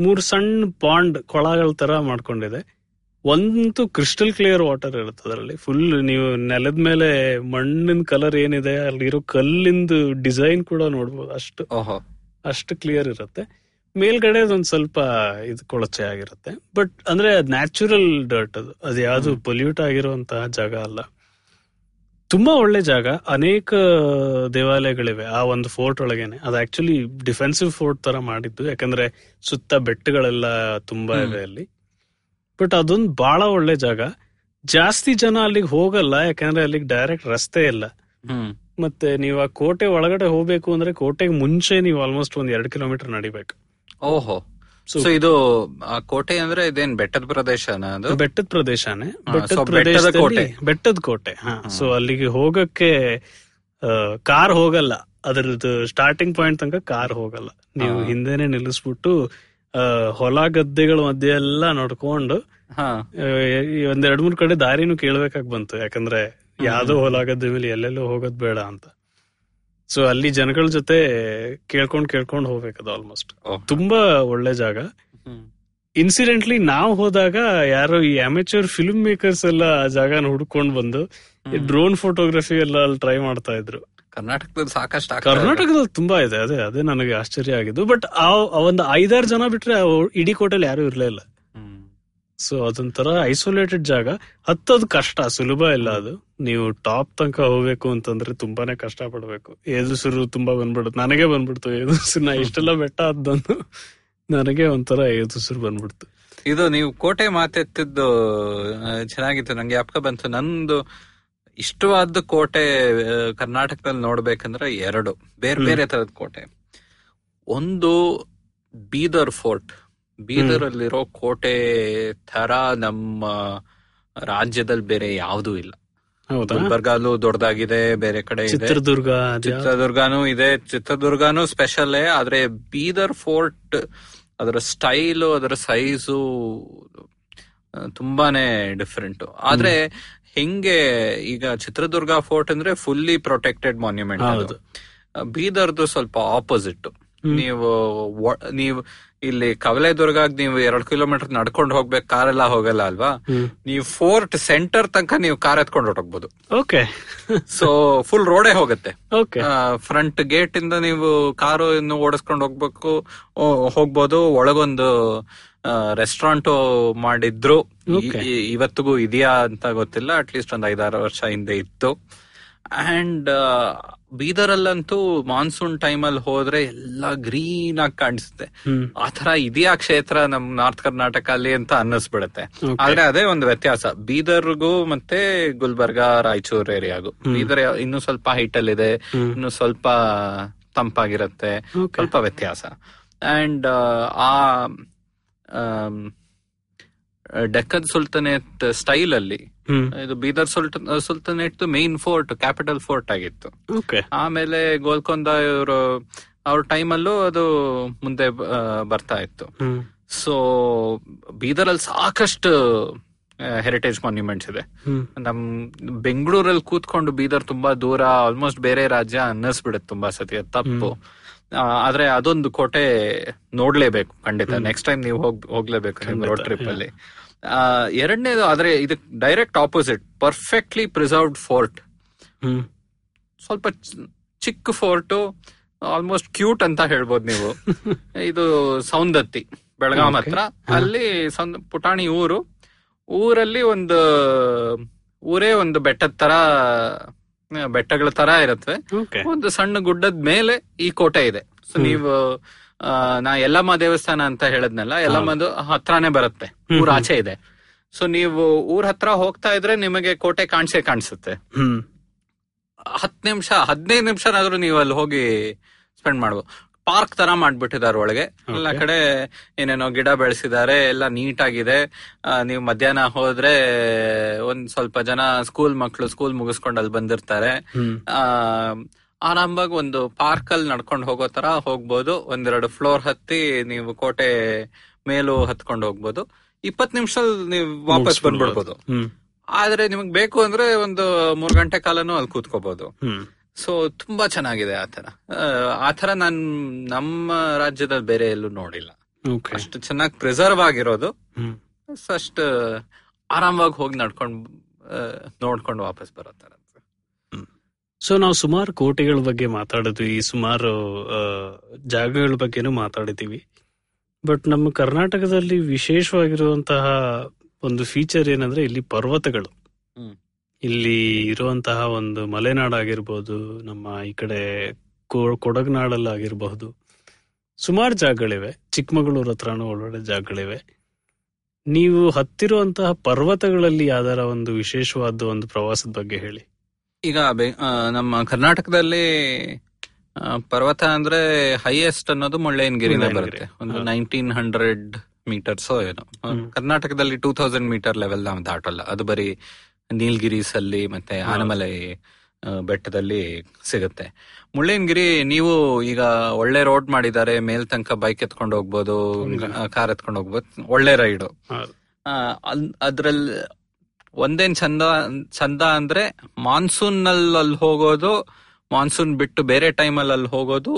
ಮೂರು ಸಣ್ಣ ಪಾಂಡ್ ಕೊಳಗಳ ತರ ಮಾಡ್ಕೊಂಡಿದೆ. ಒಂದು ಕ್ರಿಸ್ಟಲ್ ಕ್ಲಿಯರ್ ವಾಟರ್ ಇರುತ್ತೆ ಅದರಲ್ಲಿ. ಫುಲ್ ನೀವು ನೆಲದ ಮೇಲೆ ಮಣ್ಣಿನ ಕಲರ್ ಏನಿದೆ ಅಲ್ಲಿರೋ ಕಲ್ಲಿಂದು ಡಿಸೈನ್ ಕೂಡ ನೋಡ್ಬೋದು. ಅಷ್ಟು ಅಷ್ಟು ಕ್ಲಿಯರ್ ಇರುತ್ತೆ. ಮೇಲ್ಗಡೆ ಅದೊಂದು ಸ್ವಲ್ಪ ಇದು ಕೊಳಚೆ ಆಗಿರುತ್ತೆ. ಬಟ್ ಅಂದ್ರೆ ಅದ್ ನ್ಯಾಚುರಲ್ ಡರ್ಟ್ ಅದು. ಅದು ಯಾವ್ದು ಪೊಲ್ಯೂಟ್ ಆಗಿರುವಂತಹ ಜಾಗ ಅಲ್ಲ. ತುಂಬಾ ಒಳ್ಳೆ ಜಾಗ. ಅನೇಕ ದೇವಾಲಯಗಳಿವೆ ಆ ಒಂದು ಫೋರ್ಟ್ ಒಳಗೇನೆ. ಅದು ಆಕ್ಚುಲಿ ಡಿಫೆನ್ಸಿವ್ ಫೋರ್ಟ್ ತರ ಮಾಡಿದ್ದು. ಯಾಕಂದ್ರೆ ಸುತ್ತ ಬೆಟ್ಟಗಳೆಲ್ಲ ತುಂಬಾ. ಇವೆ ಅಲ್ಲಿ. ಬಟ್ ಅದೊಂದು ಬಹಳ ಒಳ್ಳೆ ಜಾಗ. ಜಾಸ್ತಿ ಜನ ಅಲ್ಲಿಗೆ ಹೋಗಲ್ಲ ಯಾಕಂದ್ರೆ ಅಲ್ಲಿಗೆ ಡೈರೆಕ್ಟ್ ರಸ್ತೆ ಇಲ್ಲ. ಮತ್ತೆ ನೀವು ಆ ಕೋಟೆ ಒಳಗಡೆ ಹೋಗ್ಬೇಕು ಅಂದ್ರೆ ಕೋಟೆಗೆ ಮುಂಚೆ ನೀವು ಆಲ್ಮೋಸ್ಟ್ ಒಂದ್ ಎರಡ್ ಕಿಲೋಮೀಟರ್ ನಡಿಬೇಕು. ಓಹೋ. So- ಸೊ ಇದು ಆ ಕೋಟೆ ಅಂದ್ರೆ ಇದೇನ್ ಬೆಟ್ಟದ ಪ್ರದೇಶನ ಅದು? ಬೆಟ್ಟದ ಪ್ರದೇಶನೇ. ಬೆಟ್ಟದ so ಕೋಟೆ. ಬೆಟ್ಟದ ಕೋಟೆ ಹಾ. ಸೊ ಅಲ್ಲಿಗೆ ಹೋಗಕ್ಕೆ ಕಾರ್ ಹೋಗಲ್ಲ. ಅದರದ್ದು ಸ್ಟಾರ್ಟಿಂಗ್ ಪಾಯಿಂಟ್ ತನಕ ಕಾರ್ ಹೋಗಲ್ಲ. ನೀವು. ಹಿಂದೆನೆ ನಿಲ್ಲಿಸ್ಬಿಟ್ಟು ಹೊಲ ಗದ್ದೆಗಳ ಮಧ್ಯೆ ಎಲ್ಲ ನೋಡ್ಕೊಂಡು ಒಂದ್ ಎರಡ್ ಮೂರ್ ಕಡೆ ದಾರಿನು ಕೇಳ್ಬೇಕಾಗ್ ಬಂತು. ಯಾಕಂದ್ರೆ ಯಾವ್ದೋ ಹೊಲ ಗದ್ದೆ ಮೇಲೆ ಎಲ್ಲೆಲ್ಲೋ ಹೋಗೋದ್ ಬೇಡ ಅಂತ. ಸೊ ಅಲ್ಲಿ ಜನಗಳ ಜೊತೆ ಕೇಳ್ಕೊಂಡ್ ಕೇಳ್ಕೊಂಡ್ ಹೋಗ್ಬೇಕದು ಆಲ್ಮೋಸ್ಟ್ ತುಂಬಾ ಒಳ್ಳೆ ಜಾಗ. ಇನ್ಸಿಡೆಂಟ್ಲಿ ನಾವ್ ಹೋದಾಗ ಯಾರೋ ಈ ಅಮೆಚೂರ್ ಫಿಲ್ಮ್ ಮೇಕರ್ಸ್ ಎಲ್ಲ ಆ ಜಾಗನ ಹುಡ್ಕೊಂಡ್ ಬಂದು ಡ್ರೋನ್ ಫೋಟೋಗ್ರಫಿ ಎಲ್ಲ ಅಲ್ಲಿ ಟ್ರೈ ಮಾಡ್ತಾ ಇದ್ರು. ಕರ್ನಾಟಕದಲ್ಲಿ ಸಾಕಷ್ಟು ಕರ್ನಾಟಕದಲ್ಲಿ ತುಂಬಾ ಇದೆ. ಅದೇ ಅದೇ ನನಗೆ ಆಶ್ಚರ್ಯ ಆಗಿದ್ದು. ಬಟ್ ಆ ಒಂದು ಐದಾರು ಜನ ಬಿಟ್ರೆ ಇಡೀ ಕೋಟೆಲ್ ಯಾರು ಇರ್ಲಿಲ್ಲ. ಸೊ ಅದೊಂಥರ ಐಸೋಲೇಟೆಡ್ ಜಾಗ. ಹತ್ತೋದು ಕಷ್ಟ ಸುಲಭ ಇಲ್ಲ ಅದು. ನೀವು ಟಾಪ್ ತನಕ ಹೋಗ್ಬೇಕು ಅಂತಂದ್ರೆ ತುಂಬಾನೇ ಕಷ್ಟ ಪಡ್ಬೇಕು ಏದುಸಿರು ತುಂಬಾ ಬಂದ್ಬಿಡುತ್ತೆ. ನನಗೆ ಬಂದ್ಬಿಡ್ತು. ಏದುಸಿರು ನಾ ಇಷ್ಟೆಲ್ಲ ಬೆಟ್ಟ ಹತ್ತಂದು ನನಗೆ ಒಂಥರ ಏದುಸಿರು ಬಂದ್ಬಿಡ್ತು. ಇದು ನೀವು ಕೋಟೆ ಮಾತೆತ್ತಿದ್ದು ಚೆನ್ನಾಗಿತ್ತು. ನಂಗೆ ಜ್ಞಾಪಕ ಬಂತು. ನಂದು ಇಷ್ಟವಾದ ಕೋಟೆ ಕರ್ನಾಟಕದಲ್ಲಿ ನೋಡ್ಬೇಕಂದ್ರೆ ಎರಡು. ಬೇರೆ ಬೇರೆ ತರದ ಕೋಟೆ. ಒಂದು ಬೀದರ್ ಫೋರ್ಟ್. ಬೀದರ್ ಅಲ್ಲಿರೋ ಕೋಟೆ ತರ ನಮ್ಮ ರಾಜ್ಯದಲ್ಲಿ ಬೇರೆ ಯಾವ್ದೂ ಇಲ್ಲ. ಗುಲ್ಬರ್ಗಾಲು ದೊಡ್ಡದಾಗಿದೆ ಬೇರೆ ಕಡೆ ಇದೆ. ಚಿತ್ರದುರ್ಗ? ಚಿತ್ರದುರ್ಗಾನು ಇದೆ. ಚಿತ್ರದುರ್ಗಾನು ಸ್ಪೆಷಲ್ ಆದ್ರೆ ಬೀದರ್ ಫೋರ್ಟ್ ಅದರ ಸ್ಟೈಲು ಅದರ ಸೈಜು ತುಂಬಾನೇ ಡಿಫ್ರೆಂಟ್ ಆದ್ರೆ ಹೆಂಗೆ ಈಗ ಚಿತ್ರದುರ್ಗ ಫೋರ್ಟ್ ಅಂದ್ರೆ ಫುಲ್ಲಿ ಪ್ರೊಟೆಕ್ಟೆಡ್ ಮಾನ್ಯುಮೆಂಟ್ ಅದು. ಬೀದರ್ದು ಸ್ವಲ್ಪ ಆಪೋಸಿಟ್ ನೀವು ನೀವು ಇಲ್ಲಿ ಕವಲೆದುರ್ಗಾಗ್ ನೀವು ಎರಡ್ ಕಿಲೋಮೀಟರ್ ನಡ್ಕೊಂಡು ಹೋಗ್ಬೇಕು ಕಾರೆಲ್ಲ ಹೋಗಲ್ಲ ಅಲ್ವಾ? ನೀವು ಫೋರ್ಟ್ ಸೆಂಟರ್ ತನಕ ನೀವು ಕಾರ್ ಎತ್ಕೊಂಡು ಹೊರಟೋಗ್ಬೋದು ಓಕೆ. ಸೊ ಫುಲ್ ರೋಡೇ ಹೋಗುತ್ತೆ. ಫ್ರಂಟ್ ಗೇಟ್ ಇಂದ ನೀವು ಕಾರು ಇನ್ನು ಓಡಿಸ್ಕೊಂಡು ಹೋಗ್ಬೇಕು ಹೋಗ್ಬೋದು ಒಳಗೊಂದು ರೆಸ್ಟೋರೆಂಟ್ ಮಾಡಿದ್ರು. ಇವತ್ತಿಗೂ ಇದೆಯಾ ಅಂತ ಗೊತ್ತಿಲ್ಲ. ಅಟ್ಲೀಸ್ಟ್ ಒಂದ್ ಐದಾರು ವರ್ಷ ಹಿಂದೆ ಇತ್ತು. ಅಂಡ್ ಬೀದರಲ್ಲಂತೂ ಮಾನ್ಸೂನ್ ಟೈಮ್ ಅಲ್ಲಿ ಹೋದ್ರೆ ಎಲ್ಲ ಗ್ರೀನ್ ಆಗಿ ಕಾಣಿಸುತ್ತೆ. ಆ ಆತರ ಇದೆಯಾ ಕ್ಷೇತ್ರ ನಮ್ ನಾರ್ತ್ ಕರ್ನಾಟಕ ಅಲ್ಲಿ ಅಂತ ಅನ್ನಿಸ್ಬಿಡುತ್ತೆ. ಆದ್ರೆ ಅದೇ ಒಂದು ವ್ಯತ್ಯಾಸ. ಬೀದರ್ಗೂ ಮತ್ತೆ ಗುಲ್ಬರ್ಗಾ ರಾಯಚೂರ್ ಏರಿಯಾಗೂ. ಬೀದರ್ ಇನ್ನು ಸ್ವಲ್ಪ ಹೈಟ್ ಅಲ್ಲಿ ಇದೆ. ಇನ್ನು ಸ್ವಲ್ಪ ತಂಪಾಗಿರುತ್ತೆ. ಸ್ವಲ್ಪ ವ್ಯತ್ಯಾಸ. ಅಂಡ್ ಆ ಆಮ್, ಡೆಕ್ಕನ್ ಸುಲ್ತಾನೇಟ್ ಸ್ಟೈಲ್ ಅಲ್ಲಿ ಇದು Bidar sultan sultanate main fort capital fort ಆಗಿತ್ತು. ಆಮೇಲೆ ಗೋಲ್ಕೊಂದ ಇವರು ಅವ್ರ ಟೈಮಲ್ಲೂ ಅದು ಮುಂದೆ ಬರ್ತಾ ಇತ್ತು. ಸೊ ಬೀದರ್ ಅಲ್ಲಿ ಸಾಕಷ್ಟು ಹೆರಿಟೇಜ್ ಮಾನ್ಯುಮೆಂಟ್ಸ್ ಇದೆ. ನಮ್ ಬೆಂಗಳೂರಲ್ಲಿ ಕೂತ್ಕೊಂಡು ಬೀದರ್ ತುಂಬಾ ದೂರ ಆಲ್ಮೋಸ್ಟ್ ಬೇರೆ ರಾಜ್ಯ ಅನ್ನಿಸ್ಬಿಡುತ್ತೆ ತುಂಬಾ ಸತಿ ತಪ್ಪು. ಆದ್ರೆ ಅದೊಂದು ಕೋಟೆ ನೋಡ್ಲೇಬೇಕು ಖಂಡಿತ. ನೆಕ್ಸ್ಟ್ ಟೈಮ್ ನೀವು ಹೋಗ್ ಹೋಗ್ಲೇಬೇಕು ನಿಮ್ ರೋಡ್ ಟ್ರಿಪ್ ಅಲ್ಲಿ. ಎರಡನೇದು ಆದ್ರೆ ಇದಕ್ direct opposite perfectly preserved fort ಸ್ವಲ್ಪ ಚಿಕ್ಕ ಫೋರ್ಟು ಆಲ್ಮೋಸ್ಟ್ ಕ್ಯೂಟ್ ಅಂತ ಹೇಳ್ಬೋದು ನೀವು. ಇದು ಸೌಂದತ್ತಿ ಬೆಳಗಾಂ. ಹತ್ರ. ಅಲ್ಲಿ ಸೌಂದ್ ಪುಟಾಣಿ ಊರು. ಊರಲ್ಲಿ ಒಂದು ಊರೇ ಒಂದು ಬೆಟ್ಟದ ತರ ಬೆಟ್ಟಗಳ ತರ ಇರತ್ವೆ ಒಂದು ಸಣ್ಣ ಗುಡ್ಡದ ಮೇಲೆ ಈ ಕೋಟೆ ಇದೆ. ಸೊ ನೀವು ಆ, ನಾ ಯಲ್ಲಮ್ಮ ದೇವಸ್ಥಾನ ಅಂತ ಹೇಳದ್ನಲ್ಲ ಯಲ್ಲಮ್ಮದು ಹತ್ರಾನೇ ಬರುತ್ತೆ. ಊರ್ ಆಚೆ ಇದೆ. ಸೊ ನೀವು ಊರ್ ಹತ್ರ ಹೋಗ್ತಾ ಇದ್ರೆ ನಿಮಗೆ ಕೋಟೆ ಕಾಣಿಸೇ ಕಾಣಿಸುತ್ತೆ. ಹ್ಮ್. ಹತ್ತು ನಿಮಿಷ ಹದಿನೈದು ನಿಮಿಷನಾದ್ರೂ ನೀವು ಅಲ್ಲಿ ಹೋಗಿ ಸ್ಪೆಂಡ್ ಮಾಡ್ಬೋದು. ಪಾರ್ಕ್ ತರ ಮಾಡ್ಬಿಟ್ಟಿದ್ದಾರೆ ಒಳಗೆ. ಎಲ್ಲ ಕಡೆ ಏನೇನೋ ಗಿಡ ಬೆಳೆಸಿದ್ದಾರೆ ಎಲ್ಲ ನೀಟ್ ಆಗಿದೆ ನೀವು ಮಧ್ಯಾಹ್ನ ಹೋದ್ರೆ ಒಂದ್ ಸ್ವಲ್ಪ ಜನ ಸ್ಕೂಲ್ ಮಕ್ಕಳು ಸ್ಕೂಲ್ ಮುಗಿಸ್ಕೊಂಡು ಅಲ್ಲಿ ಬಂದಿರ್ತಾರೆ. ಆರಾಮಾಗಿ ಒಂದು ಪಾರ್ಕ್ ಅಲ್ಲಿ ನಡ್ಕೊಂಡು ಹೋಗೋ ತರ ಹೋಗ್ಬೋದು. ಒಂದೆರಡು ಫ್ಲೋರ್ ಹತ್ತಿ ನೀವು ಕೋಟೆ ಮೇಲೂ ಹತ್ಕೊಂಡು ಹೋಗ್ಬೋದು. ಇಪ್ಪತ್ ನಿಮಿಷ ನೀವು ವಾಪಸ್ ಬಂದ್ಬಿಡ್ಬೋದು. ಆದ್ರೆ ನಿಮಗ್ ಬೇಕು ಅಂದ್ರೆ ಒಂದು ಮೂರ್ ಗಂಟೆ ಕಾಲನು ಅಲ್ಲಿ ಕೂತ್ಕೋಬಹುದು ಸೊ ತುಂಬಾ ಚೆನ್ನಾಗಿದೆ ಆತರ ಆತರ ನಾನ್ ನಮ್ಮ ರಾಜ್ಯದ ಬೇರೆ ಎಲ್ಲೂ ನೋಡಿಲ್ಲ. ಅಷ್ಟು ಚೆನ್ನಾಗಿ ಪ್ರಿಸರ್ವ್ ಆಗಿರೋದು. ಅಷ್ಟು ಆರಾಮವಾಗಿ ಹೋಗಿ ನಡ್ಕೊಂಡ್ ಆ, ನೋಡ್ಕೊಂಡು ವಾಪಸ್ ಬರೋ ತರ ಸೊ ನಾವು ಸುಮಾರು ಕೋಟೆಗಳ ಬಗ್ಗೆ ಮಾತಾಡಿದ್ವಿ. ಸುಮಾರು ಆ, ಜಾಗಗಳ ಬಗ್ಗೆನೂ ಮಾತಾಡಿದೀವಿ ಬಟ್ ನಮ್ಮ ಕರ್ನಾಟಕದಲ್ಲಿ ವಿಶೇಷವಾಗಿರುವಂತಹ ಒಂದು ಫೀಚರ್ ಏನಂದ್ರೆ ಇಲ್ಲಿ ಪರ್ವತಗಳು. ಹ್ಮ್. ಇಲ್ಲಿ ಇರುವಂತಹ ಒಂದು ಮಲೆನಾಡಾಗಿರ್ಬೋದು ನಮ್ಮ ಈ ಕಡೆ ಕೊಡಗನಾಡಲ್ಲಾಗಿರಬಹುದು ಸುಮಾರು ಜಾಗಗಳಿವೆ. ಚಿಕ್ಕಮಗಳೂರು ಹತ್ರನೂ ಒಳ್ಳೊಳ್ಳೆ ಜಾಗಗಳಿವೆ. ನೀವು ಹತ್ತಿರುವಂತಹ ಪರ್ವತಗಳಲ್ಲಿ ಯಾವ್ದಾರ ಒಂದು ವಿಶೇಷವಾದ ಒಂದು ಪ್ರವಾಸದ ಬಗ್ಗೆ ಹೇಳಿ. ಈಗ ನಮ್ಮ ಕರ್ನಾಟಕದಲ್ಲಿ ಪರ್ವತ ಅಂದ್ರೆ ಹೈಯೆಸ್ಟ್ ಅನ್ನೋದು ಮುಳ್ಳಯ್ಯನಗಿರಿನ ಬರುತ್ತೆ. ಒಂದು. ನೈನ್ಟೀನ್ ಹಂಡ್ರೆಡ್ ಮೀಟರ್ಸ್ ಏನೋ. ಕರ್ನಾಟಕದಲ್ಲಿ ಟೂ ತೌಸಂಡ್ ಮೀಟರ್ ಲೆವೆಲ್ ನಾವು ದಾಟಲ್ಲ. ಅದು ಬರೀ ನೀಲ್ಗಿರೀಸ್ ಅಲ್ಲಿ ಮತ್ತೆ. ಆನಮಲೈ ಬೆಟ್ಟದಲ್ಲಿ ಸಿಗುತ್ತೆ ಮುಳ್ಳಯ್ಯನಗಿರಿ ನೀವು ಈಗ ಒಳ್ಳೆ ರೋಡ್ ಮಾಡಿದ್ದಾರೆ ಮೇಲ್ ತನಕ ಬೈಕ್ ಎತ್ಕೊಂಡು ಹೋಗ್ಬೋದು. ಕಾರ್ ಎತ್ಕೊಂಡು ಹೋಗ್ಬೋದು ಒಳ್ಳೆ ರೈಡ್. ಅದ್ರಲ್ಲಿ ಒಂದೇನ್ ಚಂದ ಚಂದ ಅಂದ್ರೆ ಮಾನ್ಸೂನ್ನಲ್ಲಿ ಅಲ್ಲಿ ಹೋಗೋದು ಮಾನ್ಸೂನ್ ಬಿಟ್ಟು ಬೇರೆ ಟೈಮ್ ಅಲ್ಲಿ ಅಲ್ಲಿ ಹೋಗೋದು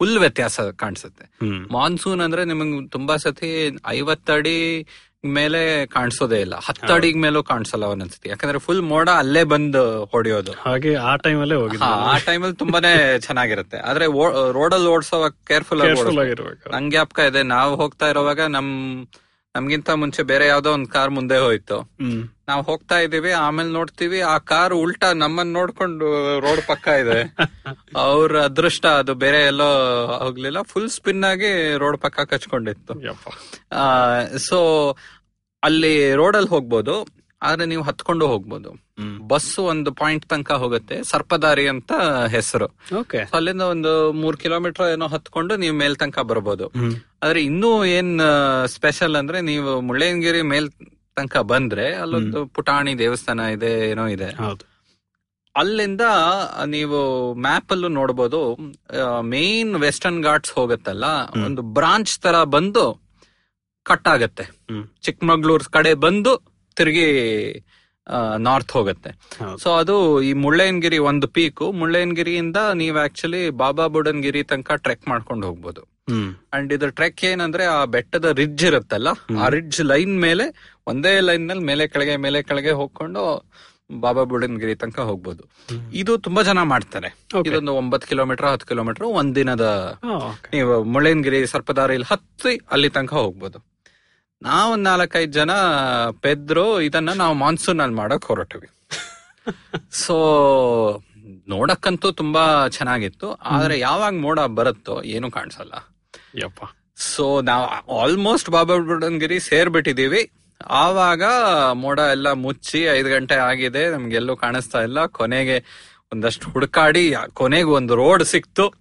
ಫುಲ್ ವ್ಯತ್ಯಾಸ ಕಾಣಿಸುತ್ತೆ ಮಾನ್ಸೂನ್ ಅಂದ್ರೆ ನಿಮಗೆ ತುಂಬಾ ಸತಿ ಐವತ್ತಡಿ ಮೇಲೆ ಕಾಣಿಸೋದೇ ಇಲ್ಲ. ಹತ್ತಡಿಗ್ ಮೇಲೂ ಕಾಣಿಸಲ್ಲ ಒಂದೊಂದ್ಸತಿ ಯಾಕಂದ್ರೆ ಫುಲ್ ಮೋಡ ಅಲ್ಲೇ ಬಂದು ಹೊಡೆಯೋದು. ಹಾಗೆ ಆ ಟೈಮ್ ಅಲ್ಲೇ ಹೋಗಿ ಆ ಅಲ್ಲಿ ತುಂಬಾನೇ ಚೆನ್ನಾಗಿರುತ್ತೆ. ಆದ್ರೆ ರೋಡಲ್ಲಿ ಓಡಿಸೋವಾಗ ಕೇರ್ಫುಲ್ ಆಗಿ ನಂಗೆ ಜ್ಞಾಪಕ ಇದೆ ನಾವು ಹೋಗ್ತಾ ಇರೋವಾಗ ನಮ್ ನಮ್ಗಿಂತ ಮುಂಚೆ ಬೇರೆ ಯಾವ್ದೋ ಒಂದ್ ಕಾರ್ ಮುಂದೆ ಹೋಯ್ತು. ನಾವ್ ಹೋಗ್ತಾ ಇದೀವಿ ಆಮೇಲೆ ನೋಡ್ತೀವಿ ಆ ಕಾರ್ ಉಲ್ಟಾ ನಮ್ಮನ್ ನೋಡ್ಕೊಂಡು ರೋಡ್ ಪಕ್ಕ ಇದೆ. ಅವ್ರ ಅದೃಷ್ಟ ಅದು ಬೇರೆ ಎಲ್ಲೋ ಹೋಗ್ಲಿಲ್ಲ ಫುಲ್ ಸ್ಪಿನ್ ಆಗಿ ರೋಡ್ ಪಕ್ಕ ಕಚ್ಕೊಂಡಿತ್ತು. ಸೊ ಅಲ್ಲಿ ರೋಡಲ್ಲಿ ಹೋಗ್ಬೋದು ಆದ್ರೆ ನೀವು ಹತ್ಕೊಂಡು ಹೋಗ್ಬೋದು. ಬಸ್ ಒಂದು ಪಾಯಿಂಟ್ ತನಕ ಹೋಗುತ್ತೆ ಸರ್ಪದಾರಿ ಅಂತ ಹೆಸರು. ಓಕೆ. ಅಲ್ಲಿಂದ ಒಂದು ಮೂರ್ ಕಿಲೋಮೀಟರ್ ಏನೋ ಹತ್ಕೊಂಡು ನೀವು ಮೇಲ್ ತನಕ ಬರ್ಬೋದು. ಆದ್ರೆ ಇನ್ನೂ ಏನ್ ಸ್ಪೆಷಲ್ ಅಂದ್ರೆ ನೀವು ಮುಳ್ಳಯ್ಯನಗಿರಿ ಮೇಲ್ ತನಕ ಬಂದ್ರೆ ಅಲ್ಲೊಂದು ಪುಟಾಣಿ ದೇವಸ್ಥಾನ ಇದೆ ಏನೋ ಇದೆ. ಅಲ್ಲಿಂದ ನೀವು ಮ್ಯಾಪ್ ಅಲ್ಲೂ ನೋಡ್ಬೋದು ಮೇನ್ ವೆಸ್ಟರ್ನ್ ಘಾಟ್ಸ್ ಹೋಗತ್ತಲ್ಲ ಒಂದು ಬ್ರಾಂಚ್ ತರ ಬಂದು ಕಟ್ ಆಗತ್ತೆ. ಚಿಕ್ಕಮಗಳೂರ್ ಕಡೆ ಬಂದು ತಿರುಗಿ ನಾರ್ತ್ ಹೋಗುತ್ತೆ. ಸೊ ಅದು ಈ ಮುಳ್ಳಯ್ಯನಗಿರಿ ಒಂದು ಪೀಕು ಮುಳ್ಳಯ್ಯನಗಿರಿಯಿಂದ ನೀವು ಆಕ್ಚುಲಿ ಬಾಬಾ ಬುಡನ್ಗಿರಿ ತನಕ ಟ್ರೆಕ್ ಮಾಡ್ಕೊಂಡು ಹೋಗ್ಬೋದು. ಅಂಡ್ ಇದ್ರ ಟ್ರೆಕ್ ಏನಂದ್ರೆ ಆ ಬೆಟ್ಟದ ರಿಡ್ಜ್ ಇರುತ್ತಲ್ಲ ಆ ರಿಡ್ಜ್ ಲೈನ್ ಮೇಲೆ ಒಂದೇ ಲೈನ್ನಲ್ಲಿ ಮೇಲೆ ಕೆಳಗೆ ಮೇಲೆ ಕೆಳಗೆ ಹೋಗ್ಕೊಂಡು ಬಾಬಾ ಬುಡನ್ಗಿರಿ ತನಕ ಹೋಗ್ಬೋದು. ಇದು ತುಂಬಾ ಜನ ಮಾಡ್ತಾರೆ. ಇದೊಂದು ಒಂಬತ್ತು ಕಿಲೋಮೀಟರ್ ಹತ್ತು ಕಿಲೋಮೀಟರ್ ಒಂದಿನದ ನೀವು ಮುಳ್ಳಯ್ಯನಗಿರಿ ಸರ್ಪದಾರಿಯಲ್ಲಿ ಹತ್ತಿ ಅಲ್ಲಿ ತನಕ ಹೋಗ್ಬೋದು. ನಾವೊಂದ್ ನಾಲ್ಕೈದು ಜನ ಪೆದ್ರು ಇದನ್ನ ನಾವು ಮಾನ್ಸೂನ್ ಅಲ್ಲಿ ಮಾಡಕ್ ಹೊರಟಿವಿ. ಸೊ ನೋಡಕ್ಕಂತೂ ತುಂಬಾ ಚೆನ್ನಾಗಿತ್ತು. ಆದ್ರೆ ಯಾವಾಗ ಮೋಡ ಬರುತ್ತೋ ಏನು ಕಾಣಿಸಲ್ಲ. ಯಪ್ಪ. ಸೊ ನಾವು ಆಲ್ಮೋಸ್ಟ್ ಬಾಬಾ ಬುಡನ್ಗಿರಿ ಸೇರ್ಬಿಟ್ಟಿದೀವಿ. ಆವಾಗ ಮೋಡ ಎಲ್ಲ ಮುಚ್ಚಿ ಐದು ಗಂಟೆ ಆಗಿದೆ. ನಮ್ಗೆಲ್ಲೂ ಕಾಣಿಸ್ತಾ ಇಲ್ಲ. ಕೊನೆಗೆ ಒಂದಷ್ಟು ಹುಡುಕಾಡಿ ಕೊನೆಗೆ ಒಂದು ರೋಡ್ ಸಿಕ್ತು.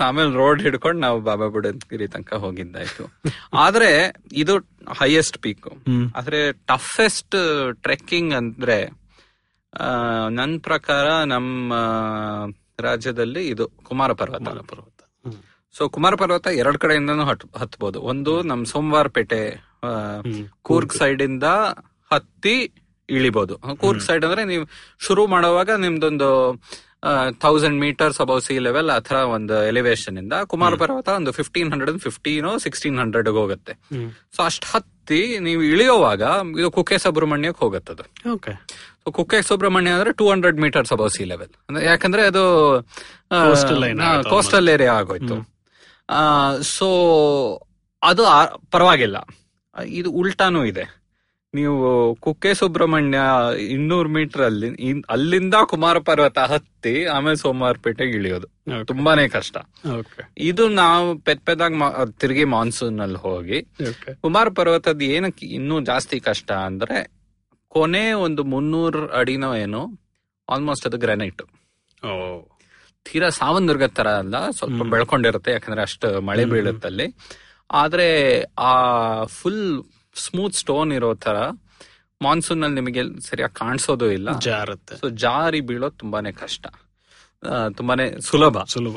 ಆಮೇಲೆ ರೋಡ್ ಹಿಡ್ಕೊಂಡು ನಾವು ಬಾಬಾ ಬುಡನ್ಗಿರಿ ತನಕ ಹೋಗಿದ್ದಾಯ್ತು. ಆದ್ರೆ ಇದು ಹೈಯೆಸ್ಟ್ ಪೀಕ್ ಆದ್ರೆ ಟಫೆಸ್ಟ್ ಟ್ರೆಕ್ಕಿಂಗ್ ಅಂದ್ರೆ ನನ್ ಪ್ರಕಾರ ನಮ್ಮ ರಾಜ್ಯದಲ್ಲಿ ಇದು ಕುಮಾರ ಪರ್ವತ. ಪರ್ವತ. ಸೊ ಕುಮಾರ ಪರ್ವತ ಎರಡ್ ಕಡೆಯಿಂದನೂ ಹತ್ ಹತ್ಬೋದು. ಒಂದು ನಮ್ ಸೋಮವಾರ ಪೇಟೆ ಕೂರ್ಗ್ ಸೈಡ್ ಇಂದ ಹತ್ತಿ ಇಳಿಬಹುದು ಕೂರ್ಗ್ ಸೈಡ್ ಅಂದ್ರೆ ನೀವು ಶುರು ಮಾಡುವಾಗ ನಿಮ್ದೊಂದು thousand metres above sea level ಆ ತರ ಒಂದು ಎಲಿವೇಶನ್ ಇಂದ ಕುಮಾರ ಪರ್ವತ ಒಂದು fifteen hundred fifteen sixteen hundred ಹೋಗುತ್ತೆ. ಸೊ ಅಷ್ಟ್ ಹತ್ತಿ ನೀವು ಇಳಿಯೋವಾಗ ಇದು ಕುಕ್ಕೆ ಸುಬ್ರಹ್ಮಣ್ಯಕ್ಕೆ ಹೋಗುತ್ತದು. ಓಕೆ. ಸೊ ಕುಕ್ಕೆ ಸುಬ್ರಹ್ಮಣ್ಯ ಅಂದ್ರೆ two hundred metres above sea level ಅಂದ್ರೆ ಯಾಕಂದ್ರೆ ಅದು ಕೋಸ್ಟಲ್ ಏರಿಯಾ ಆಗೋಯ್ತು. ಸೊ ಅದು ಪರವಾಗಿಲ್ಲ. ಇದು ಉಲ್ಟಾನೂ ಇದೆ. ನೀವು ಕುಕ್ಕೆ ಸುಬ್ರಹ್ಮಣ್ಯ ಇನ್ನೂರು ಮೀಟರ್ ಅಲ್ಲಿ ಅಲ್ಲಿಂದ ಕುಮಾರ ಪರ್ವತ ಹತ್ತಿ ಆಮೇಲೆ ಸೋಮವಾರಪೇಟೆಗೆ ಇಳಿಯೋದು. ತುಂಬಾನೇ ಕಷ್ಟ. ಇದು ನಾವು ಪೆದ್ ಪೆದಾಗ ತಿರುಗಿ ಮಾನ್ಸೂನ್ ಅಲ್ಲಿ ಹೋಗಿ ಕುಮಾರ ಪರ್ವತದ ಏನಕ್ಕೆ ಇನ್ನೂ ಜಾಸ್ತಿ ಕಷ್ಟ ಅಂದ್ರೆ ಕೊನೆ ಒಂದು ಮುನ್ನೂರು ಅಡಿನೋ ಏನು ಆಲ್ಮೋಸ್ಟ್ ಅದು ಗ್ರಾನೈಟ್ ತೀರಾ ಸಾವನ್ದುರ್ಗದ ತರ ಅಲ್ಲ ಸ್ವಲ್ಪ ಬೆಳ್ಕೊಂಡಿರುತ್ತೆ ಯಾಕಂದ್ರೆ ಅಷ್ಟು ಮಳೆ. ಬೀಳುತ್ತಲ್ಲಿ. ಆದ್ರೆ ಆ ಫುಲ್ ಸ್ಮೂತ್ ಸ್ಟೋನ್ ಇರೋ ತರ ಮಾನ್ಸೂನ್ ಅಲ್ಲಿ ನಿಮಗೆ ಸರಿಯಾಗಿ ಕಾಣಿಸೋದು ಇಲ್ಲ. ಜಾರತ್ತೆ. ಸೊ ಜಾರಿ ಬೀಳೋದು ತುಂಬಾನೇ ಕಷ್ಟ. ತುಂಬಾನೇ ಸುಲಭ. ಸುಲಭ.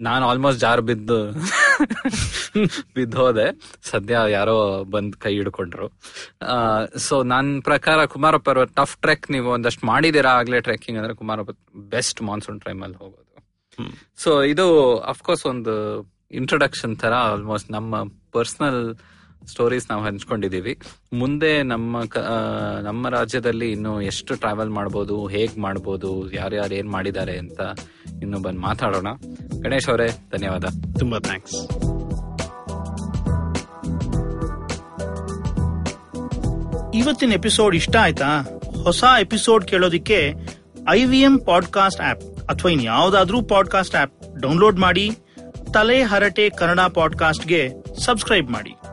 ನಾನು ಆಲ್ಮೋಸ್ಟ್ ಜಾರ್ ಬಿದ್ದು ಬಿದ್ದೋದೆ. ಸದ್ಯ ಯಾರೋ ಬಂದ್ ಕೈ ಹಿಡ್ಕೊಂಡ್ರು. ಸೊ ನನ್ನ ಪ್ರಕಾರ ಕುಮಾರ ಪರ್ವತ ಟಫ್ ಟ್ರೆಕ್ ನೀವು ಒಂದಷ್ಟು ಮಾಡಿದೀರಾ ಆಗ್ಲೇ ಟ್ರೆಕ್ಕಿಂಗ್ ಅಂದ್ರೆ ಕುಮಾರ ಬೆಸ್ಟ್ ಮಾನ್ಸೂನ್ ಟೈಮ್ ಅಲ್ಲಿ ಹೋಗೋದು. ಸೊ ಇದು ಅಫ್ಕೋರ್ಸ್ ಒಂದು ಇಂಟ್ರೊಡಕ್ಷನ್ ತರ ಆಲ್ಮೋಸ್ಟ್ ನಮ್ಮ ಪರ್ಸನಲ್ ಸ್ಟೋರೀಸ್ ನಾವು ಹಂಚ್ಕೊಂಡಿದೀವಿ ಮುಂದೆ ನಮ್ಮ ಕ- ಆ, ನಮ್ಮ ರಾಜ್ಯದಲ್ಲಿ ಇನ್ನು ಎಷ್ಟು ಟ್ರಾವೆಲ್ ಮಾಡ್ಬೋದು ಹೇಗ್ ಮಾಡ್ಬೋದು ಯಾರ್ಯಾರು ಏನ್ ಮಾಡಿದ್ದಾರೆ ಅಂತ ಇನ್ನು ಬಂದು ಮಾತಾಡೋಣ. ಗಣೇಶ್ ಅವರೇ ಧನ್ಯವಾದ. ತುಂಬಾ ಥ್ಯಾಂಕ್ಸ್ ಇವತ್ತಿನ ಎಪಿಸೋಡ್ ಇಷ್ಟ ಆಯ್ತಾ? ಹೊಸ episode ಕೇಳೋದಿಕ್ಕೆ I V M podcast app ಅಥವಾ ಇನ್ ಯಾವ್ದಾದ್ರೂ ಪಾಡ್ಕಾಸ್ಟ್ ಆಪ್ ಡೌನ್ಲೋಡ್ ಮಾಡಿ ತಲೆ ಹರಟೆ ಕನ್ನಡ ಪಾಡ್ಕಾಸ್ಟ್ಗೆ ಸಬ್ಸ್ಕ್ರೈಬ್ ಮಾಡಿ.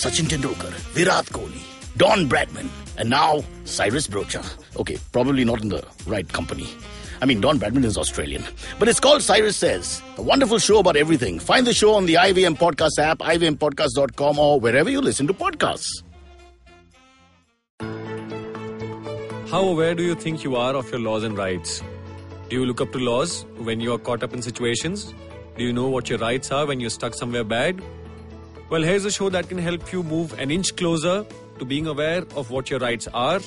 Sachin Tendulkar, Virat Kohli, Don Bradman, and now Cyrus Brocha. Okay, probably not in the right company. I mean, Don Bradman is Australian. But it's called Cyrus Says, a wonderful show about everything. Find the show on the IVM Podcast app, ivmpodcast.com, or wherever you listen to podcasts. How aware do you think you are of your laws and rights? Do you look up to laws when you are caught up in situations? Do you know what your rights are when you're stuck somewhere bad? Well, here's a show that can help you move an inch closer to being aware of what your rights are.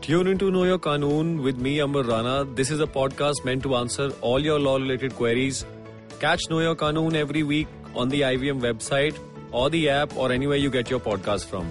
Tune into Know Your Kanoon with me, Amar Rana. This is a podcast meant to answer all your law related queries. Catch Know Your Kanoon every week on the IVM website or the app or anywhere you get your podcast from.